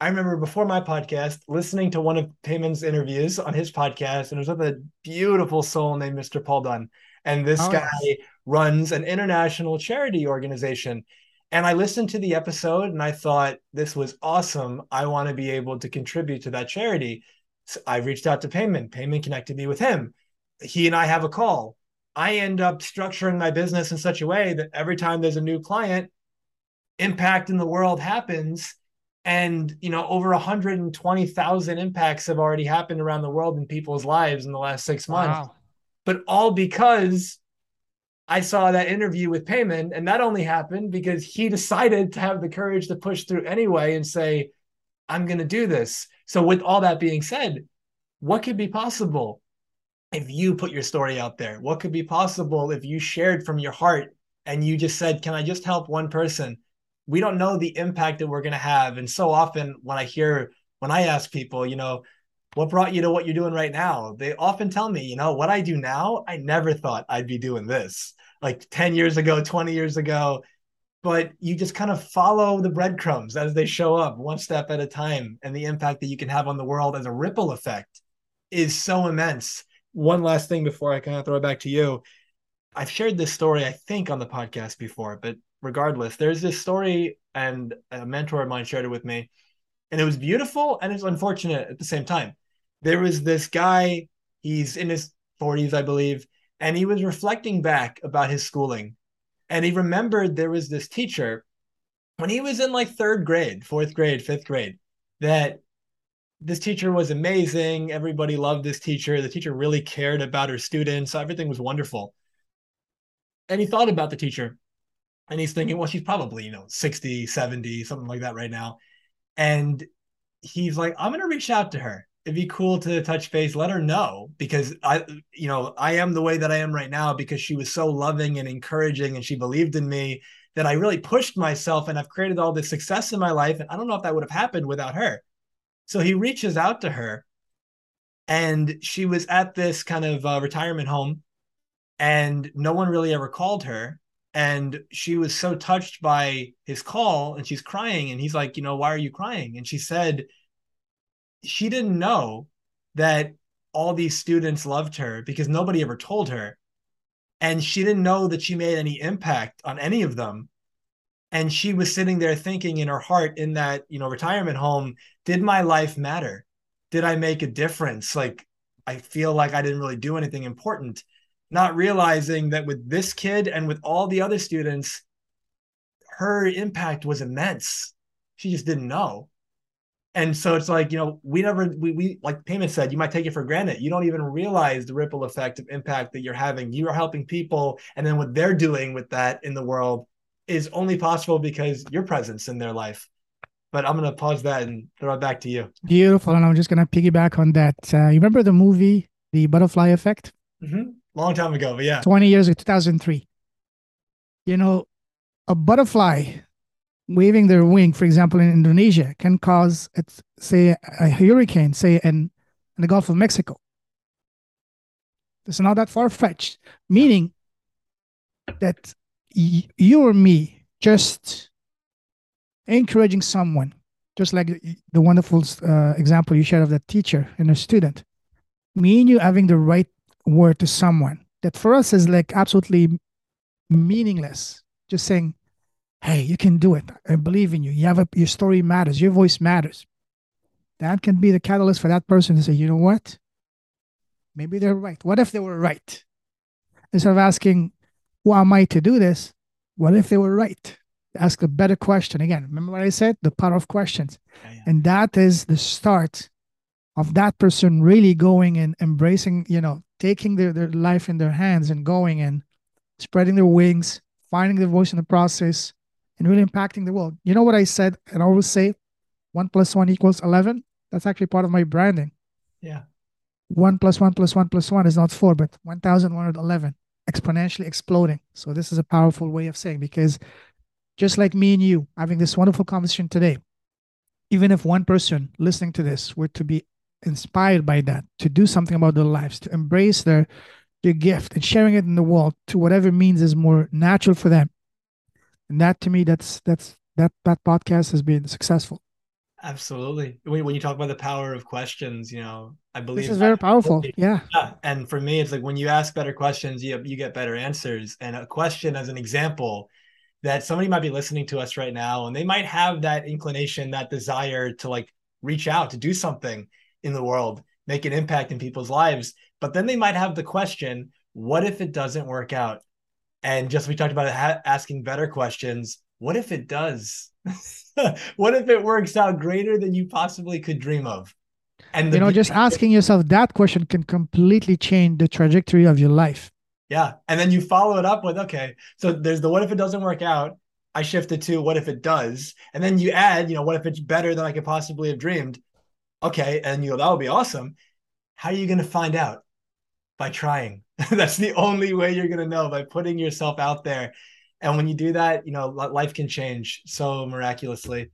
I remember before my podcast listening to one of Payman's interviews on his podcast, and it was with a beautiful soul named Mr. Paul Dunn. And this oh, guy yes. Runs an international charity organization. And I listened to the episode and I thought, this was awesome. I want to be able to contribute to that charity. So I reached out to Payman. Payman connected me with him. He and I have a call. I end up structuring my business in such a way that every time there's a new client, impact in the world happens. And you know, over 120,000 impacts have already happened around the world in people's lives in the last six months. Wow. But all because I saw that interview with Payman, and that only happened because he decided to have the courage to push through anyway and say, I'm going to do this. So, with all that being said, what could be possible? if you put your story out there? What could be possible if you shared from your heart and you just said, Can I just help one person? We don't know the impact that we're going to have. And so often when I hear, when I ask people, you know, what brought you to what you're doing right now? They often tell me, you know, what I do now, I never thought I'd be doing this like 10 years ago, 20 years ago. But you just kind of follow the breadcrumbs as they show up one step at a time. And the impact that you can have on the world as a ripple effect is so immense one last thing before I kind of throw it back to you. I've shared this story, I think, on the podcast before, but regardless, there's this story, and a mentor of mine shared it with me, and it was beautiful and it's unfortunate at the same time. There was this guy, he's in his 40s, I believe, and he was reflecting back about his schooling. And he remembered there was this teacher when he was in like third grade, fourth grade, fifth grade, that this teacher was amazing. Everybody loved this teacher. The teacher really cared about her students. So Everything was wonderful. And he thought about the teacher and he's thinking, well, she's probably, you know, 60, 70, something like that right now. And he's like, I'm going to reach out to her. It'd be cool to touch base, let her know because I, you know, I am the way that I am right now because she was so loving and encouraging and she believed in me that I really pushed myself and I've created all this success in my life. And I don't know if that would have happened without her. So he reaches out to her, and she was at this kind of uh, retirement home, and no one really ever called her. And she was so touched by his call, and she's crying. And he's like, You know, why are you crying? And she said, She didn't know that all these students loved her because nobody ever told her. And she didn't know that she made any impact on any of them. And she was sitting there thinking in her heart in that you know retirement home did my life matter? Did i make a difference? Like i feel like i didn't really do anything important. Not realizing that with this kid and with all the other students her impact was immense. She just didn't know and so it's like you know we never we, we like Payman said you might take it for granted you don't even realize the ripple effect of impact that you're having you are helping people and then what they're doing with that in the world is only possible because your presence in their life. But I'm going to pause that and throw it back to you. Beautiful. And I'm just going to piggyback on that. Uh, you remember the movie, The Butterfly Effect? Mm-hmm. Long time ago, but yeah. 20 years ago, 2003. You know, a butterfly waving their wing, for example, in Indonesia, can cause, say, a hurricane, say, in, in the Gulf of Mexico. It's not that far fetched, meaning that you or me just encouraging someone just like the wonderful uh, example you shared of that teacher and a student, me and you having the right word to someone that for us is like absolutely meaningless. Just saying, hey, you can do it. I believe in you. You have a, your story matters. Your voice matters. That can be the catalyst for that person to say, you know what? Maybe they're right. What if they were right? Instead of asking, who am I to do this? What if they were right? Ask a better question. Again, remember what I said? The power of questions. Yeah, yeah. And that is the start of that person really going and embracing, you know, taking their, their life in their hands and going and spreading their wings, finding their voice in the process, and really impacting the world. You know what I said and I always say? One plus one equals 11. That's actually part of my branding. Yeah. One plus one plus one plus one is not four, but 1,111, exponentially exploding. So, this is a powerful way of saying because just like me and you having this wonderful conversation today, even if one person listening to this were to be inspired by that, to do something about their lives, to embrace their their gift and sharing it in the world to whatever means is more natural for them. And that to me, that's that's that that podcast has been successful. Absolutely. When, when you talk about the power of questions, you know, I believe this is very powerful. Yeah. yeah. And for me, it's like when you ask better questions, you you get better answers. And a question, as an example, that somebody might be listening to us right now, and they might have that inclination, that desire to like reach out to do something in the world, make an impact in people's lives. But then they might have the question, what if it doesn't work out? And just we talked about ha- asking better questions. What if it does? what if it works out greater than you possibly could dream of? And you know, just asking yourself that question can completely change the trajectory of your life. Yeah. And then you follow it up with, okay, so there's the what if it doesn't work out? I shifted to what if it does? And then you add, you know, what if it's better than I could possibly have dreamed? Okay. And you go, that would be awesome. How are you going to find out? By trying. That's the only way you're going to know by putting yourself out there. And when you do that, you know, life can change so miraculously.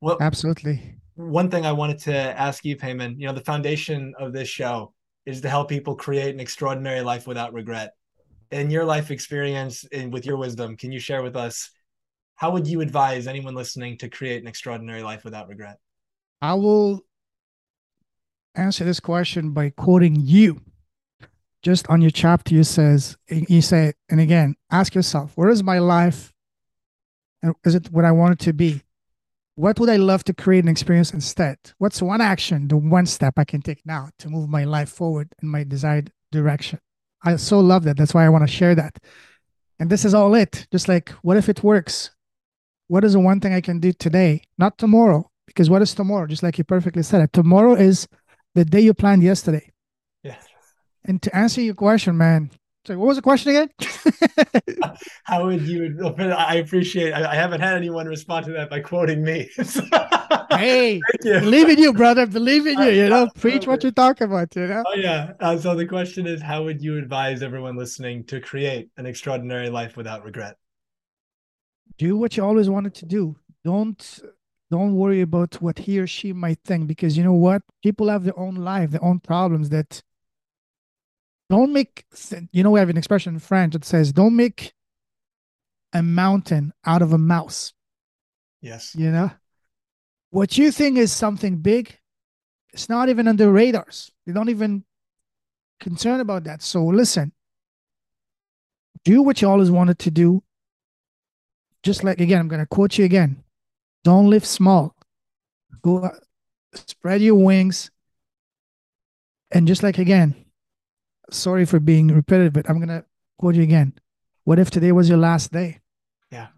Well, absolutely. One thing I wanted to ask you, Payman, you know, the foundation of this show is to help people create an extraordinary life without regret. In your life experience and with your wisdom, can you share with us how would you advise anyone listening to create an extraordinary life without regret? I will answer this question by quoting you. Just on your chapter, you says you say, and again, ask yourself, where is my life? And is it what I want it to be? What would I love to create and experience instead? What's one action, the one step I can take now to move my life forward in my desired direction? I so love that. That's why I want to share that. And this is all it. Just like, what if it works? What is the one thing I can do today, not tomorrow? Because what is tomorrow? Just like you perfectly said it. Tomorrow is the day you planned yesterday. Yeah. And to answer your question, man, so what was the question again? How would you? I appreciate. I, haven't had anyone respond to that by quoting me. hey, believe in you, brother. Believe in you. You know, preach what you talk about. You know. Oh yeah. Uh, so the question is, how would you advise everyone listening to create an extraordinary life without regret? Do what you always wanted to do. Don't don't worry about what he or she might think because you know what? People have their own life, their own problems that don't make, you know, we have an expression in French that says, don't make a mountain out of a mouse. Yes. You know, what you think is something big, it's not even on the radars. They don't even concern about that. So listen, do what you always wanted to do. Just like again, I'm going to quote you again. Don't live small. Go spread your wings. And just like again, sorry for being repetitive, but I'm gonna quote you again. What if today was your last day? Yeah,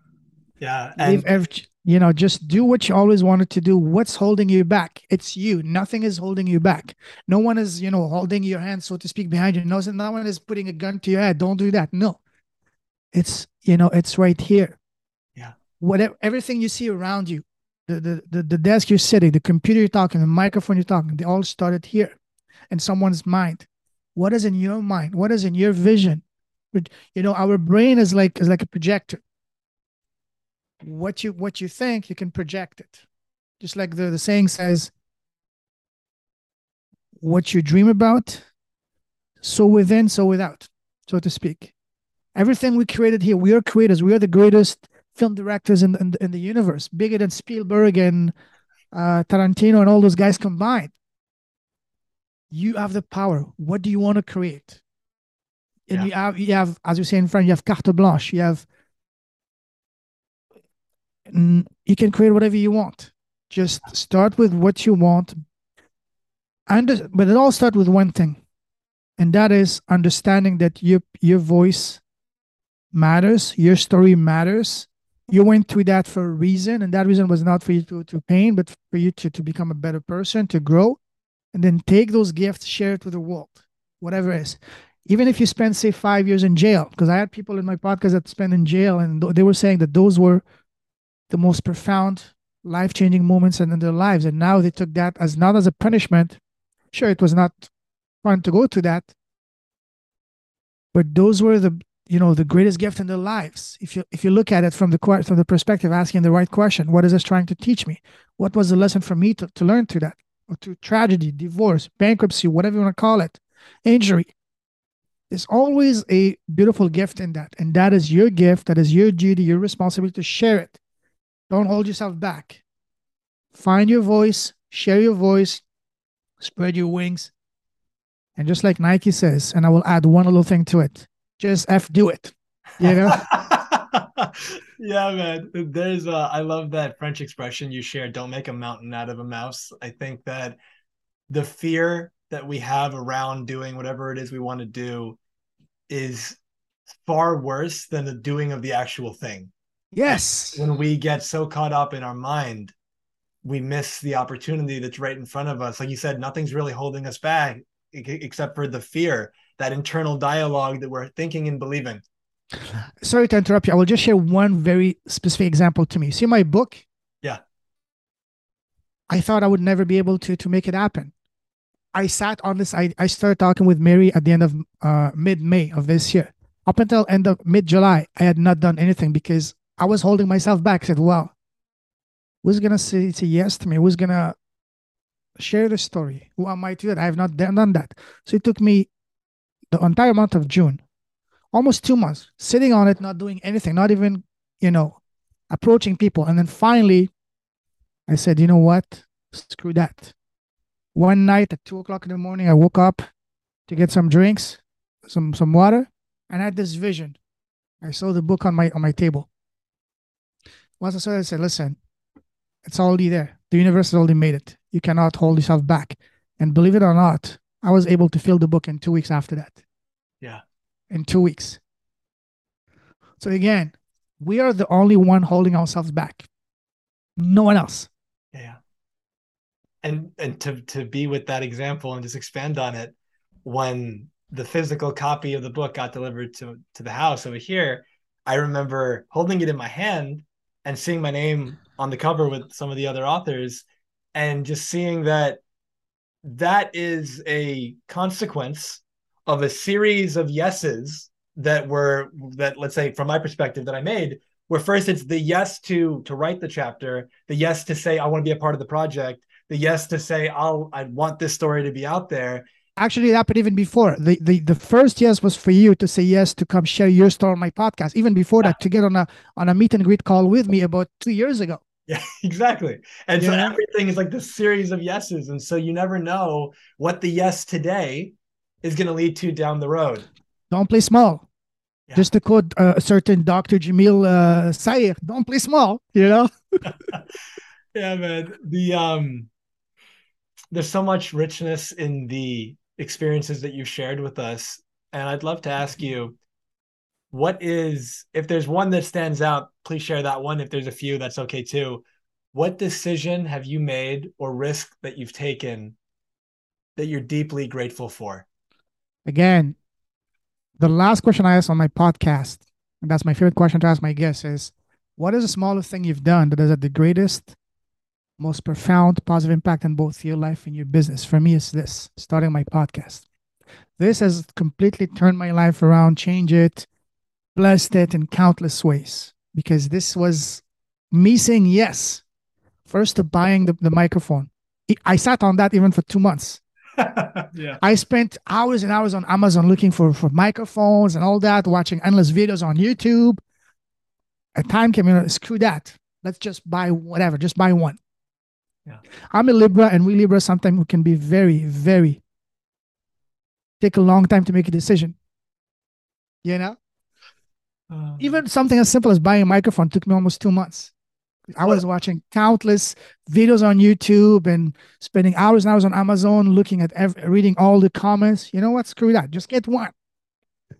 yeah. And every, you know, just do what you always wanted to do. What's holding you back? It's you. Nothing is holding you back. No one is, you know, holding your hand, so to speak, behind you. No, no one is putting a gun to your head. Don't do that. No, it's you know, it's right here. Whatever, everything you see around you, the the the, the desk you're sitting, the computer you're talking, the microphone you're talking, they all started here, in someone's mind. What is in your mind? What is in your vision? You know our brain is like is like a projector. What you what you think you can project it. Just like the, the saying says what you dream about so within so without so to speak. Everything we created here we are creators. We are the greatest film directors in, in, in the universe, bigger than Spielberg and uh, Tarantino and all those guys combined. You have the power. What do you want to create? And Yeah. you have, you have, as you say in French, you have carte blanche. You have, you can create whatever you want. Just start with what you want. And but it all starts with one thing, and that is understanding that your your voice matters, your story matters. You went through that for a reason, and that reason was not for you to, to pain, but for you to, to become a better person, to grow, and then take those gifts, share it with the world, whatever it is. Even if you spend, say, five years in jail, because I had people in my podcast that spent in jail, and they were saying that those were the most profound, life changing moments in, in their lives. And now they took that as not as a punishment. Sure, it was not fun to go to that, but those were the you know the greatest gift in their lives. If you if you look at it from the from the perspective asking the right question what is this trying to teach me? What was the lesson for me to, to learn through that? Or to tragedy divorce bankruptcy whatever you want to call it injury. There's always a beautiful gift in that and that is your gift that is your duty your responsibility to share it. Don't hold yourself back. Find your voice share your voice spread your wings. And just like nike says and i will add one little thing to it just f do it you know yeah, man. There's uh I love that French expression you shared, don't make a mountain out of a mouse. I think that the fear that we have around doing whatever it is we want to do is far worse than the doing of the actual thing. yes When we get so caught up in our mind, we miss the opportunity that's right in front of us. Like you said, nothing's really holding us back except for the fear, that internal dialogue that we're thinking and believing. sorry to interrupt you. I will just share one very specific example to me. See my book? Yeah. I thought I would never be able to to make it happen. I sat on this. I, I started talking with Mary at the end of uh, mid May of this year. Up until end of mid July, I had not done anything because I was holding myself back. I said, "Well, who's gonna say, say yes to me? Who's gonna share the story? Who am I to do that? I have not done that." So it took me the entire month of June almost two months sitting on it, not doing anything, not even, you know, approaching people. And then finally, I said, you know what? Screw that. One night at two o'clock in the morning, I woke up to get some drinks, some some water, and I had this vision. I saw the book on my on my table. Once I saw it, I said, listen, it's already there. The universe has already made it. You cannot hold yourself back. And believe it or not, I was able to fill the book in two weeks after that Yeah. in two weeks. So again, we are the only one holding ourselves back. No one else. Yeah. And and to to be with that example and just expand on it, when the physical copy of the book got delivered to to the house over here, I remember holding it in my hand and seeing my name on the cover with some of the other authors and just seeing that that is a consequence of a series of yeses that were that let's say from my perspective that I made where first it's the yes to to write the chapter the yes to say i want to be a part of the project the yes to say i'll i want this story to be out there Actually, it happened even before. The, the the first yes was for you to say yes to come share your story on my podcast. Even before that, ah. to get on a on a meet and greet call with me about two years ago. Yeah exactly and so everything is like this series of yeses and so you never know what the yes today is going to lead to down the road Don't play small. Yeah. Just to quote uh, a certain Dr. Jamil uh, Sayegh, don't play small, you know? yeah man the um there's so much richness in the experiences that you shared with us and i'd love to ask you what is if there's one that stands out please share that one if there's a few that's okay too what decision have you made or risk that you've taken that you're deeply grateful for Again, the last question I asked on my podcast, and that's my favorite question to ask my guests, is what is the smallest thing you've done that has had the greatest, most profound positive impact on both your life and your business? For me, is this starting my podcast. This has completely turned my life around, changed it, blessed it in countless ways because this was me saying yes first to buying the, the microphone. I sat on that even for two months. yeah I spent hours and hours on Amazon looking for, for microphones and all that, watching endless videos on YouTube. a time came, you know, screw that. Let's just buy whatever, just buy one. Yeah. I'm a Libra, and we Libra sometimes we can be very, very take a long time to make a decision. You know, Um, even something as simple as buying a microphone took me almost two months. I was watching countless videos on YouTube and spending hours and hours on Amazon looking at ev- reading all the comments. You know what? Screw that. Just get one.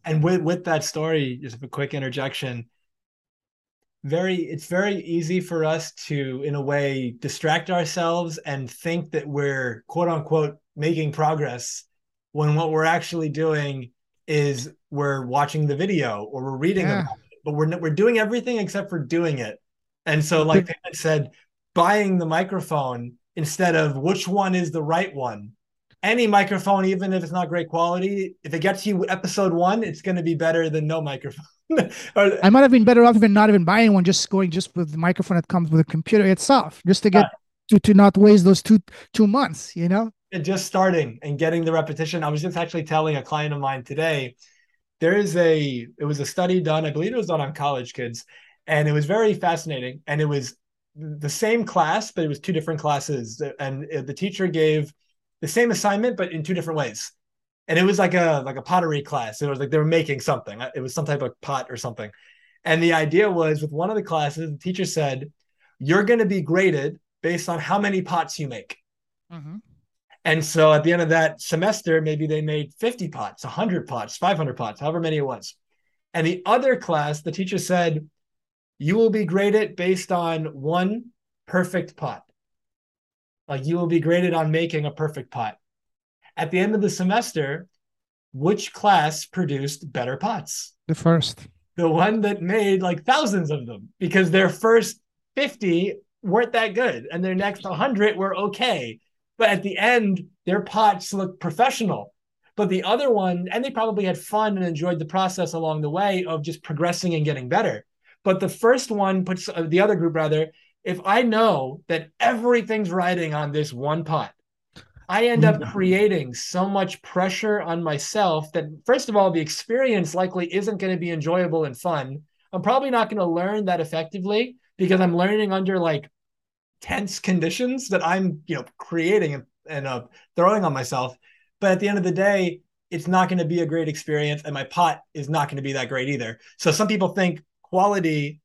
and with with that story just a quick interjection very it's very easy for us to in a way distract ourselves and think that we're quote unquote making progress when what we're actually doing is we're watching the video or we're reading Yeah. about it but we're we're doing everything except for doing it and so like Payman said buying the microphone instead of which one is the right one any microphone, even if it's not great quality, if it gets you episode one, it's going to be better than no microphone. or, I might have been better off even not even buying one, just going just with the microphone that comes with the computer itself, just to get to, to not waste those two two months, you know? Just starting and getting the repetition. I was just actually telling a client of mine today, there is a, it was a study done, I believe it was done on college kids, and it was very fascinating. And it was the same class, but it was two different classes. And uh, the teacher gave the same assignment, but in two different ways. And it was like a like a pottery class. It was like they were making something. Uh, it was some type of pot or something. And the idea was with one of the classes, the teacher said, "You're going to be graded based on how many pots you make." Mm-hmm. And so at the end of that semester, maybe they made 50 pots, 100 pots, 500 pots, however many it was. And the other class, the teacher said, you will be graded based on one perfect pot. Like you will be graded on making a perfect pot. At the end of the semester, which class produced better pots? The first. The one that made like thousands of them because their first 50 weren't that good and their next 100 were okay. But at the end, their pots look professional. But the other one, and they probably had fun and enjoyed the process along the way of just progressing and getting better. But the first one puts uh, the other group rather, if I know that everything's riding on this one pot, I end up creating so much pressure on myself that, first of all, the experience likely isn't going to be enjoyable and fun. I'm probably not going to learn that effectively because I'm learning under like tense conditions that I'm, you know, creating and, and uh, throwing on myself. But at the end of the day, it's not going to be a great experience, and my pot is not going to be that great either. So some people think quality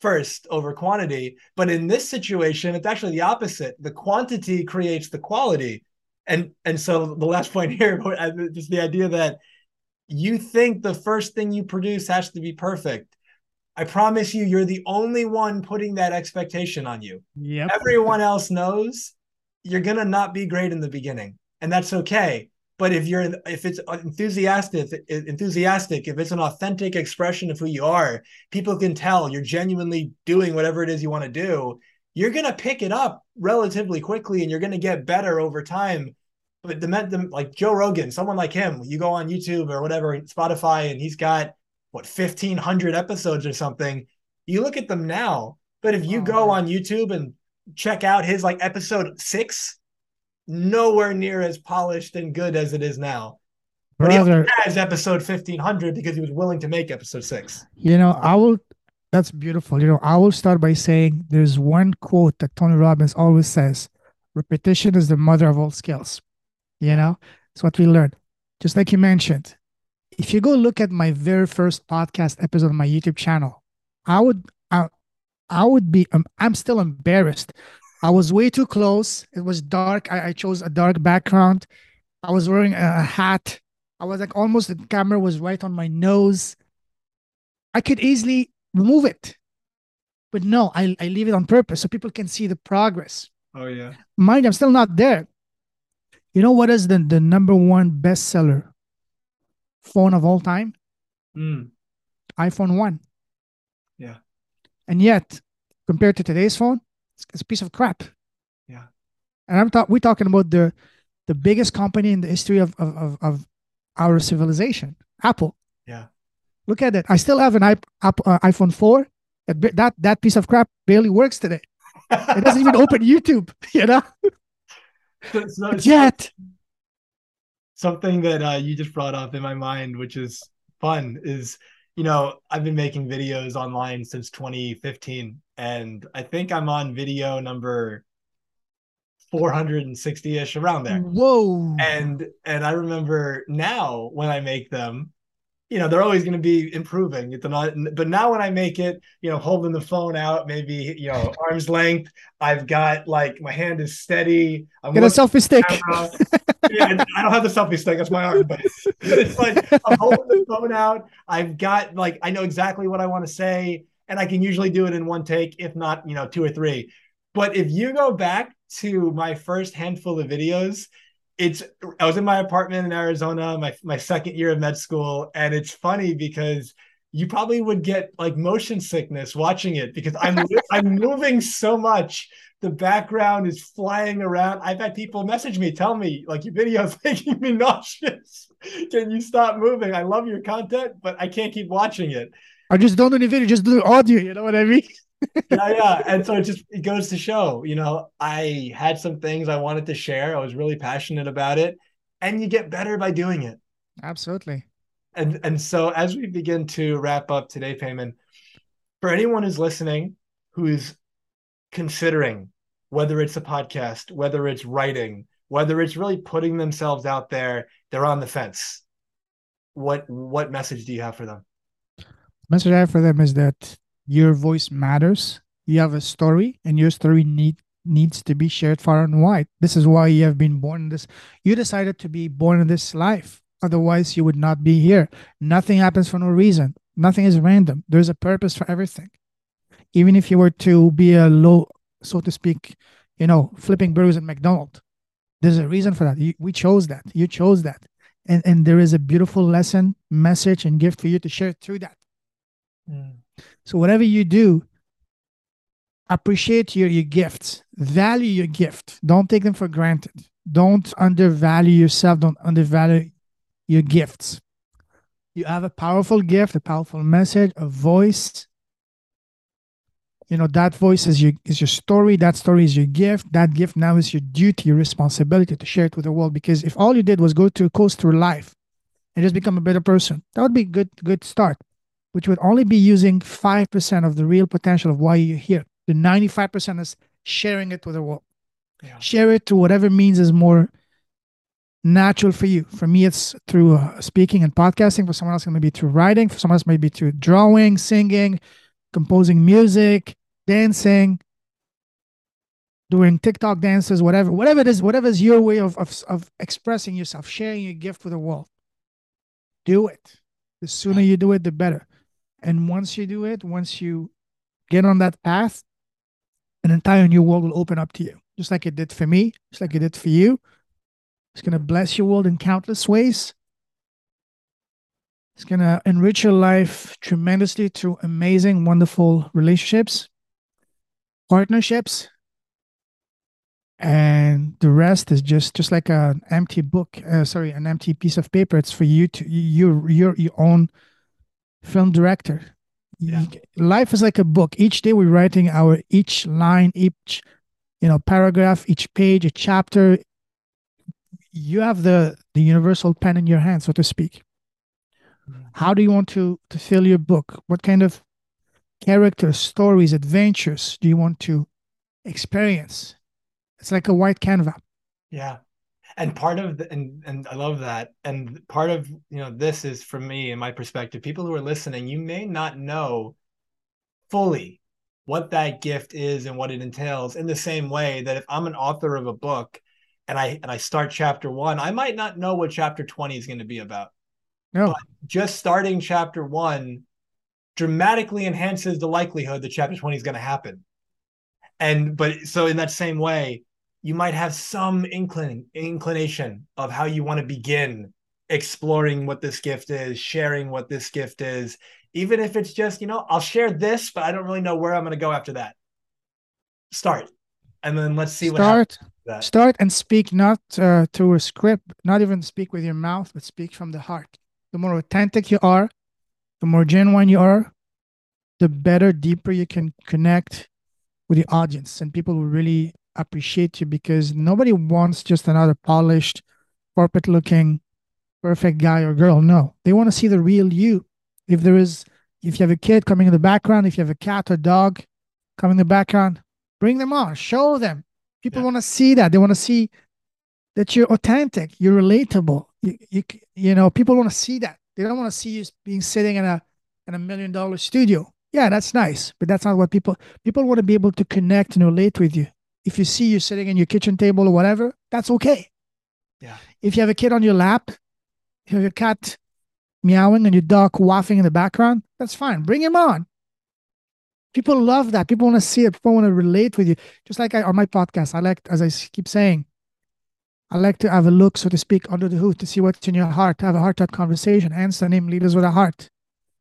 first over quantity, but in this situation, it's actually the opposite. The quantity creates the quality, and and so the last point here, just the idea that you think the first thing you produce has to be perfect. I promise you, you're the only one putting that expectation on you. Yep. Everyone else knows you're gonna not be great in the beginning, and that's okay. But if you're if it's enthusiastic, enthusiastic, if it's an authentic expression of who you are, people can tell you're genuinely doing whatever it is you want to do. You're gonna pick it up relatively quickly, and you're gonna get better over time. But the, the like Joe Rogan, someone like him, you go on YouTube or whatever, Spotify, and he's got what 1500 episodes or something. You look at them now, but if you Oh, go on YouTube and check out his like episode six, nowhere near as polished and good as it is now. But he has episode 1500 because he was willing to make episode six. you know, I will, that's beautiful. You know, I will start by saying there's one quote that Tony Robbins always says repetition is the mother of all skills. You know, it's what we learned. Just like you mentioned, if you go look at my very first podcast episode on my YouTube channel, I would, I, I would be, um, I'm still embarrassed. I was way too close. It was dark. I, I chose a dark background. I was wearing a, hat. I was like almost the camera was right on my nose. I could easily remove it. But no, I, I leave it on purpose so people can see the progress. Oh yeah. Mind, I'm still not there. You know what is the, the number one bestseller phone of all time? Mm. iPhone 1. Yeah. And yet, compared to today's phone, it's, it's a piece of crap. Yeah. And I'm talking we're talking about the the biggest company in the history of, of, of, of our civilization, Apple. Yeah. Look at it. I still have an iP- uh, iPhone 4. That, that that piece of crap barely works today. It doesn't even open YouTube, you know? So- so- But yet, something that uh, you just brought up in my mind, which is fun, is you know, I've been making videos online since 2015, and I think I'm on video number 460-ish around there. Whoa. And and I remember now when I make them, you know, they're always going to be improving. But now when I make it, you know, holding the phone out, maybe, you know, arm's length, I've got like my hand is steady. I'm Get a selfie stick. yeah, I don't have the selfie stick. That's my arm, but it's like I'm holding the phone out. I've got like, I know exactly what I want to say. And I can usually do it in one take, if not, you know, two or three. But if you go back to my first handful of videos, it's I was in my apartment in Arizona, my my second year of med school, and it's funny because you probably would get like motion sickness watching it because I'm I'm moving so much. The background is flying around. I've had people message me, tell me like your video is making me nauseous. Can you stop moving? I love your content, but I can't keep watching it. I just don't do any video, just do audio. You know what I mean? Yeah, yeah. And so it just it goes to show, you know, I had some things I wanted to share. I was really passionate about it. And you get better by doing it. Absolutely. And and so as we begin to wrap up today, Payman, for anyone who's listening who's considering whether it's a podcast, whether it's writing, whether it's really putting themselves out there, they're on the fence. What what message do you have for them? message I have for them is that your voice matters. You have a story, and your story need needs to be shared far and wide. This is why you have been born in this. You decided to be born in this life. Otherwise, you would not be here. Nothing happens for no reason. Nothing is random. There's a purpose for everything. Even if you were to be a low, so to speak, you know, flipping burgers at McDonald's, there's a reason for that. You, we chose that. You chose that. And, and there is a beautiful lesson, message, and gift for you to share through that. Mm. So whatever you do, appreciate your, your gifts, value your gift. Don't take them for granted. Don't undervalue yourself. Don't undervalue your gifts. You have a powerful gift, a powerful message, a voice. You know, that voice is your is your story. That story is your gift. That gift now is your duty, your responsibility to share it with the world. Because if all you did was go through coast through life and just become a better person, that would be good good start which would only be using 5% of the real potential of why you're here. The 95% is sharing it with the world. Yeah. Share it to whatever means is more natural for you. For me, it's through uh, speaking and podcasting. For someone else, it may be through writing. For someone else, maybe through drawing, singing, composing music, dancing, doing TikTok dances, whatever, whatever it is, whatever is your way of, of, of expressing yourself, sharing your gift with the world. Do it. The sooner you do it, the better. And once you do it, once you get on that path, an entire new world will open up to you, just like it did for me, just like it did for you. It's going to bless your world in countless ways. It's going to enrich your life tremendously through amazing, wonderful relationships, partnerships, and the rest is just just like an empty book. Uh, sorry, an empty piece of paper. It's for you to your your your own film director. Yeah. Life is like a book. Each day we're writing our each line, each you know paragraph, each page, a chapter. You have the the universal pen in your hand, so to speak. Mm-hmm. How do you want to to fill your book? What kind of characters, stories, adventures do you want to experience? It's like a white canvas. Yeah and part of the, and and I love that. And part of you know this is from me and my perspective. People who are listening, you may not know fully what that gift is and what it entails. In the same way that if I'm an author of a book and I and I start chapter one, I might not know what chapter twenty is going to be about. No, but just starting chapter one dramatically enhances the likelihood that chapter 20 is going to happen. And but so in that same way, you might have some inclin- inclination of how you want to begin exploring what this gift is, sharing what this gift is, even if it's just, you know, I'll share this, but I don't really know where I'm going to go after that. Start. And then let's see start, what Start and speak not uh, through a script, not even speak with your mouth, but speak from the heart. The more authentic you are, the more genuine you are, the better, deeper you can connect with the audience, and people will really appreciate you because nobody wants just another polished, corporate looking, perfect guy or girl. No, they want to see the real you. If there is, if you have a kid coming in the background, if you have a cat or dog coming in the background, bring them on, show them. People Yeah. want to see that. They want to see that you're authentic, you're relatable. You, you, you know, people want to see that. They don't want to see you being sitting in a in a million dollar studio. Yeah, that's nice, but that's not what people people want to be able to connect and relate with you. If you see you're sitting in your kitchen table or whatever, that's okay. Yeah. If you have a kid on your lap, you have your cat meowing and your dog wafting in the background, that's fine. Bring him on. People love that. People want to see it. People want to relate with you. Just like I, on my podcast, I like, as I keep saying, I like to have a look, so to speak, under the hood to see what's in your heart, have a heart to conversation. Hence the name Leaders with a Heart.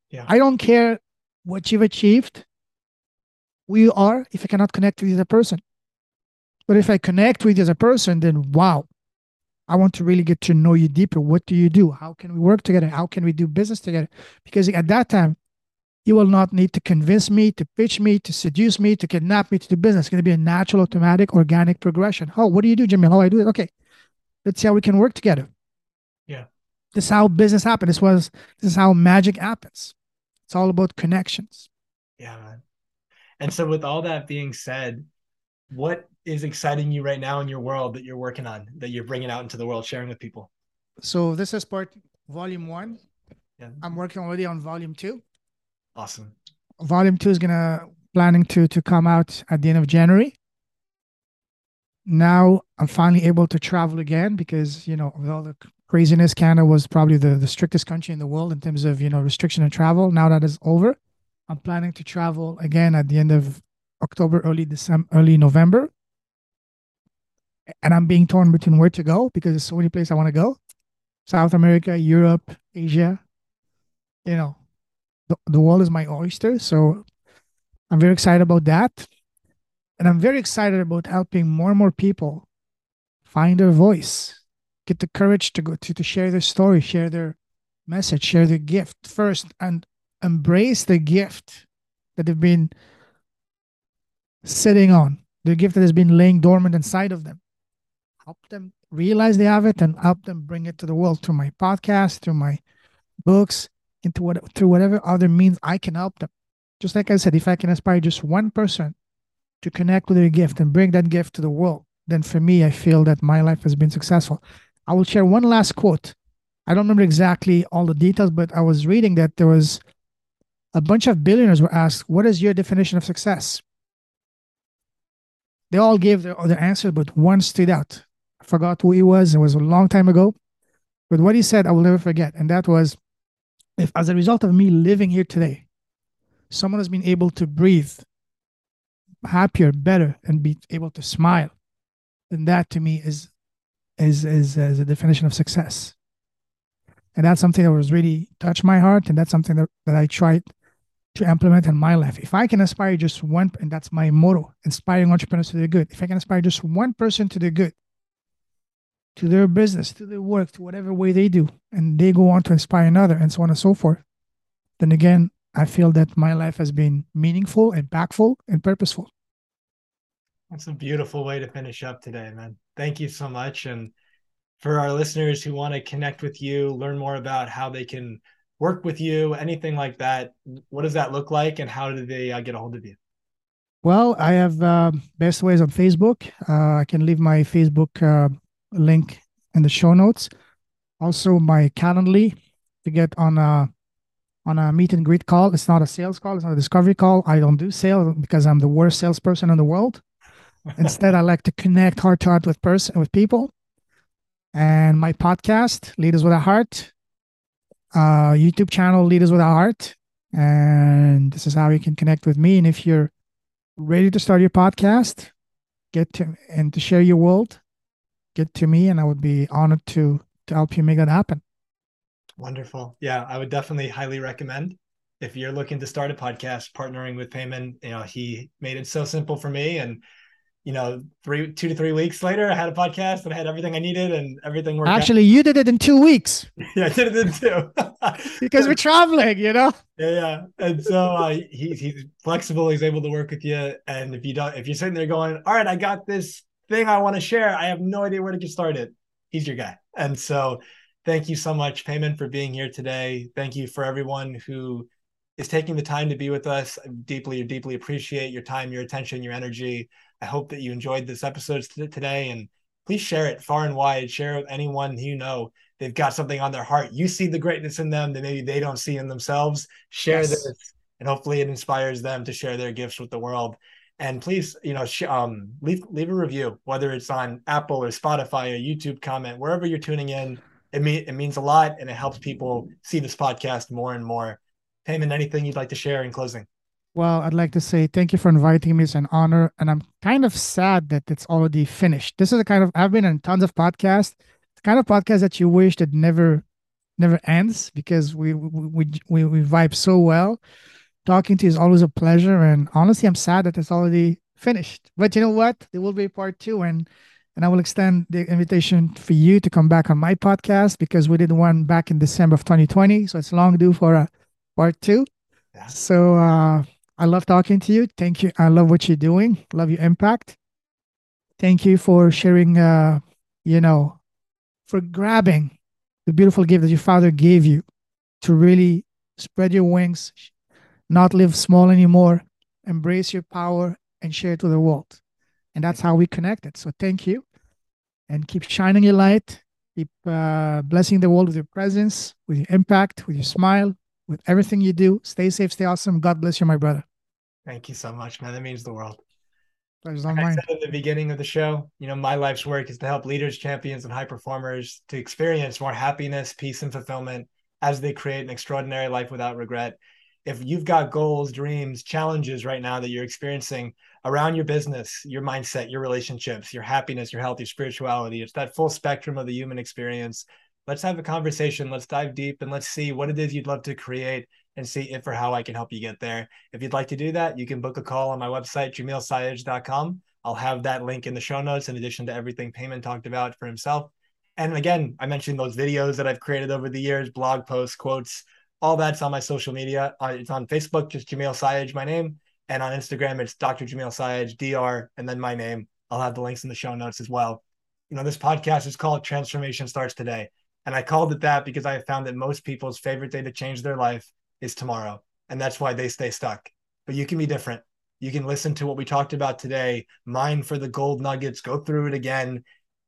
Yeah. I don't care what you've achieved, who you are, if I cannot connect with the person. But if I connect with you as a person, then wow, I want to really get to know you deeper. What do you do? How can we work together? How can we do business together? Because at that time, you will not need to convince me, to pitch me, to seduce me, to kidnap me to do business. It's going to be a natural, automatic, organic progression. Oh, what do you do, Jimmy? How I do it? Okay, let's see how we can work together. Yeah. This is how business happens. This was this is how magic happens. It's all about connections. Yeah, man. And so, with all that being said, what is exciting you right now in your world that you're working on, that you're bringing out into the world, sharing with people? So this is part volume one. Yeah. I'm working already on volume two. Awesome. volume two is gonna planning to to come out at the end of January. Now I'm finally able to travel again because you know with all the craziness, Canada was probably the the strictest country in the world in terms of you know restriction of travel. Now that is over, I'm planning to travel again at the end of October, early December, early November. And I'm being torn between where to go because there's so many places I want to go. South America, Europe, Asia. You know, the, the world is my oyster. So I'm very excited about that. And I'm very excited about helping more and more people find their voice, get the courage to go to, to share their story, share their message, share their gift first, and embrace the gift that they've been sitting on, the gift that has been laying dormant inside of them. Help them realize they have it and help them bring it to the world through my podcast, through my books, into what through whatever other means I can help them. Just like I said, if I can inspire just one person to connect with their gift and bring that gift to the world, then for me, I feel that my life has been successful. I will share one last quote. I don't remember exactly all the details, but I was reading that there was a bunch of billionaires were asked, "What is your definition of success?" They all gave their their answer, but one stood out. Forgot who he was. It was a long time ago, but what he said, I will never forget, and that was if as a result of me living here today, someone has been able to breathe happier, better, and be able to smile, then that to me is is is, is a definition of success. And that's something that was really touched my heart, and that's something that, that I tried to implement in my life. If I can inspire just one, and that's my motto, inspiring entrepreneurs to do good. If I can inspire just one person to do good, to their business, to their work, to whatever way they do, and they go on to inspire another, and so on and so forth, then again, I feel that my life has been meaningful, impactful, and purposeful. That's a beautiful way to finish up today, man. Thank you so much. And for our listeners who want to connect with you, learn more about how they can work with you, anything like that, what does that look like and how do they uh, get a hold of you? Well, I have uh, best ways on Facebook. Uh, I can leave my Facebook uh, link in the show notes. Also, my Calendly to get on a on a meet and greet call. It's not a sales call. It's not a discovery call. I don't do sales because I'm the worst salesperson in the world. Instead, I like to connect heart to heart with person with people. And my podcast, Leaders with a Heart, uh, YouTube channel, Leaders with a Heart, and this is how you can connect with me. And if you're ready to start your podcast, get to and to share your world, get to me, and I would be honored to to help you make that happen. Wonderful. Yeah, I would definitely highly recommend if you're looking to start a podcast, partnering with Payman. You know, he made it so simple for me, and you know, three, two to three weeks later, I had a podcast and I had everything I needed, and everything worked. Actually, you did it in two weeks yeah, I did it too. because we're traveling, you know. Yeah, yeah. And so uh, he, he's flexible. He's able to work with you. And if you don't, if you're sitting there going, "All right, I got this thing I want to share. I have no idea where to get started," he's your guy. And so thank you so much, Payman, for being here today. Thank you for everyone who is taking the time to be with us. I deeply, deeply appreciate your time, your attention, your energy. I hope that you enjoyed this episode today and please share it far and wide. Share it with anyone you know they've got something on their heart. You see the greatness in them that maybe they don't see in themselves. Share yes. this, and hopefully it inspires them to share their gifts with the world. And please, you know, sh- um, leave leave a review, whether it's on Apple or Spotify or YouTube comment, wherever you're tuning in. It mean it means a lot, and it helps people see this podcast more and more. Payman, anything you'd like to share in closing? Well, I'd like to say thank you for inviting me. It's an honor. And I'm kind of sad that it's already finished. This is a kind of, I've been in tons of podcasts, the kind of podcast that you wish that never, never ends because we, we, we, we vibe so well. Talking to you is always a pleasure. And honestly, I'm sad that it's already finished. But you know what? There will be part two. And, and I will extend the invitation for you to come back on my podcast because we did one back in December of 2020. So it's long due for a part two. Yeah. So, uh, I love talking to you. Thank you. I love what you're doing. Love your impact. Thank you for sharing, uh, you know, for grabbing the beautiful gift that your father gave you to really spread your wings, not live small anymore, embrace your power and share it to the world. And that's how we connected. So thank you. And keep shining your light. Keep uh, blessing the world with your presence, with your impact, with your smile, with everything you do. Stay safe, stay awesome. God bless you, my brother. Thank you so much, man. That means the world. Pleasure's like I said at the beginning of the show, you know, my life's work is to help leaders, champions, and high performers to experience more happiness, peace, and fulfillment as they create an extraordinary life without regret. If you've got goals, dreams, challenges right now that you're experiencing around your business, your mindset, your relationships, your happiness, your health, your spirituality, it's that full spectrum of the human experience let's have a conversation. Let's dive deep and let's see what it is you'd love to create and see if or how I can help you get there. If you'd like to do that, you can book a call on my website, jamilsayegh.com. I'll have that link in the show notes in addition to everything Payman talked about for himself. And again, I mentioned those videos that I've created over the years, blog posts, quotes, all that's on my social media. Uh, it's on Facebook, just Jamil Sayegh, my name. And on Instagram, it's Dr. Jamil Sayegh, DR, and then my name. I'll have the links in the show notes as well. You know, this podcast is called Transformation Starts Today. And I called it that because I found that most people's favorite day to change their life is tomorrow. And that's why they stay stuck. But you can be different. You can listen to what we talked about today, mine for the gold nuggets, go through it again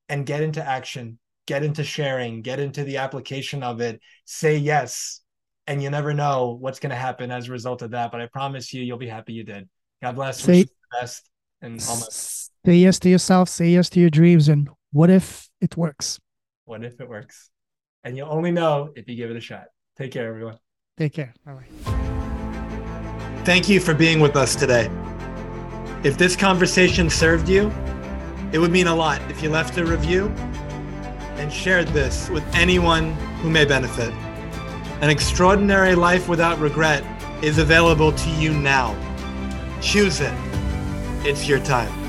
and get into action, get into sharing, get into the application of it, say yes. And you never know what's going to happen as a result of that. But I promise you, you'll be happy you did. God bless. Say, the best. And almost. Say yes to yourself, say yes to your dreams. And what if it works? What if it works? and you'll only know if you give it a shot. Take care, everyone. Take care. Bye bye. Thank you for being with us today. If this conversation served you, it would mean a lot if you left a review and shared this with anyone who may benefit. An extraordinary life without regret is available to you now. Choose it. It's your time.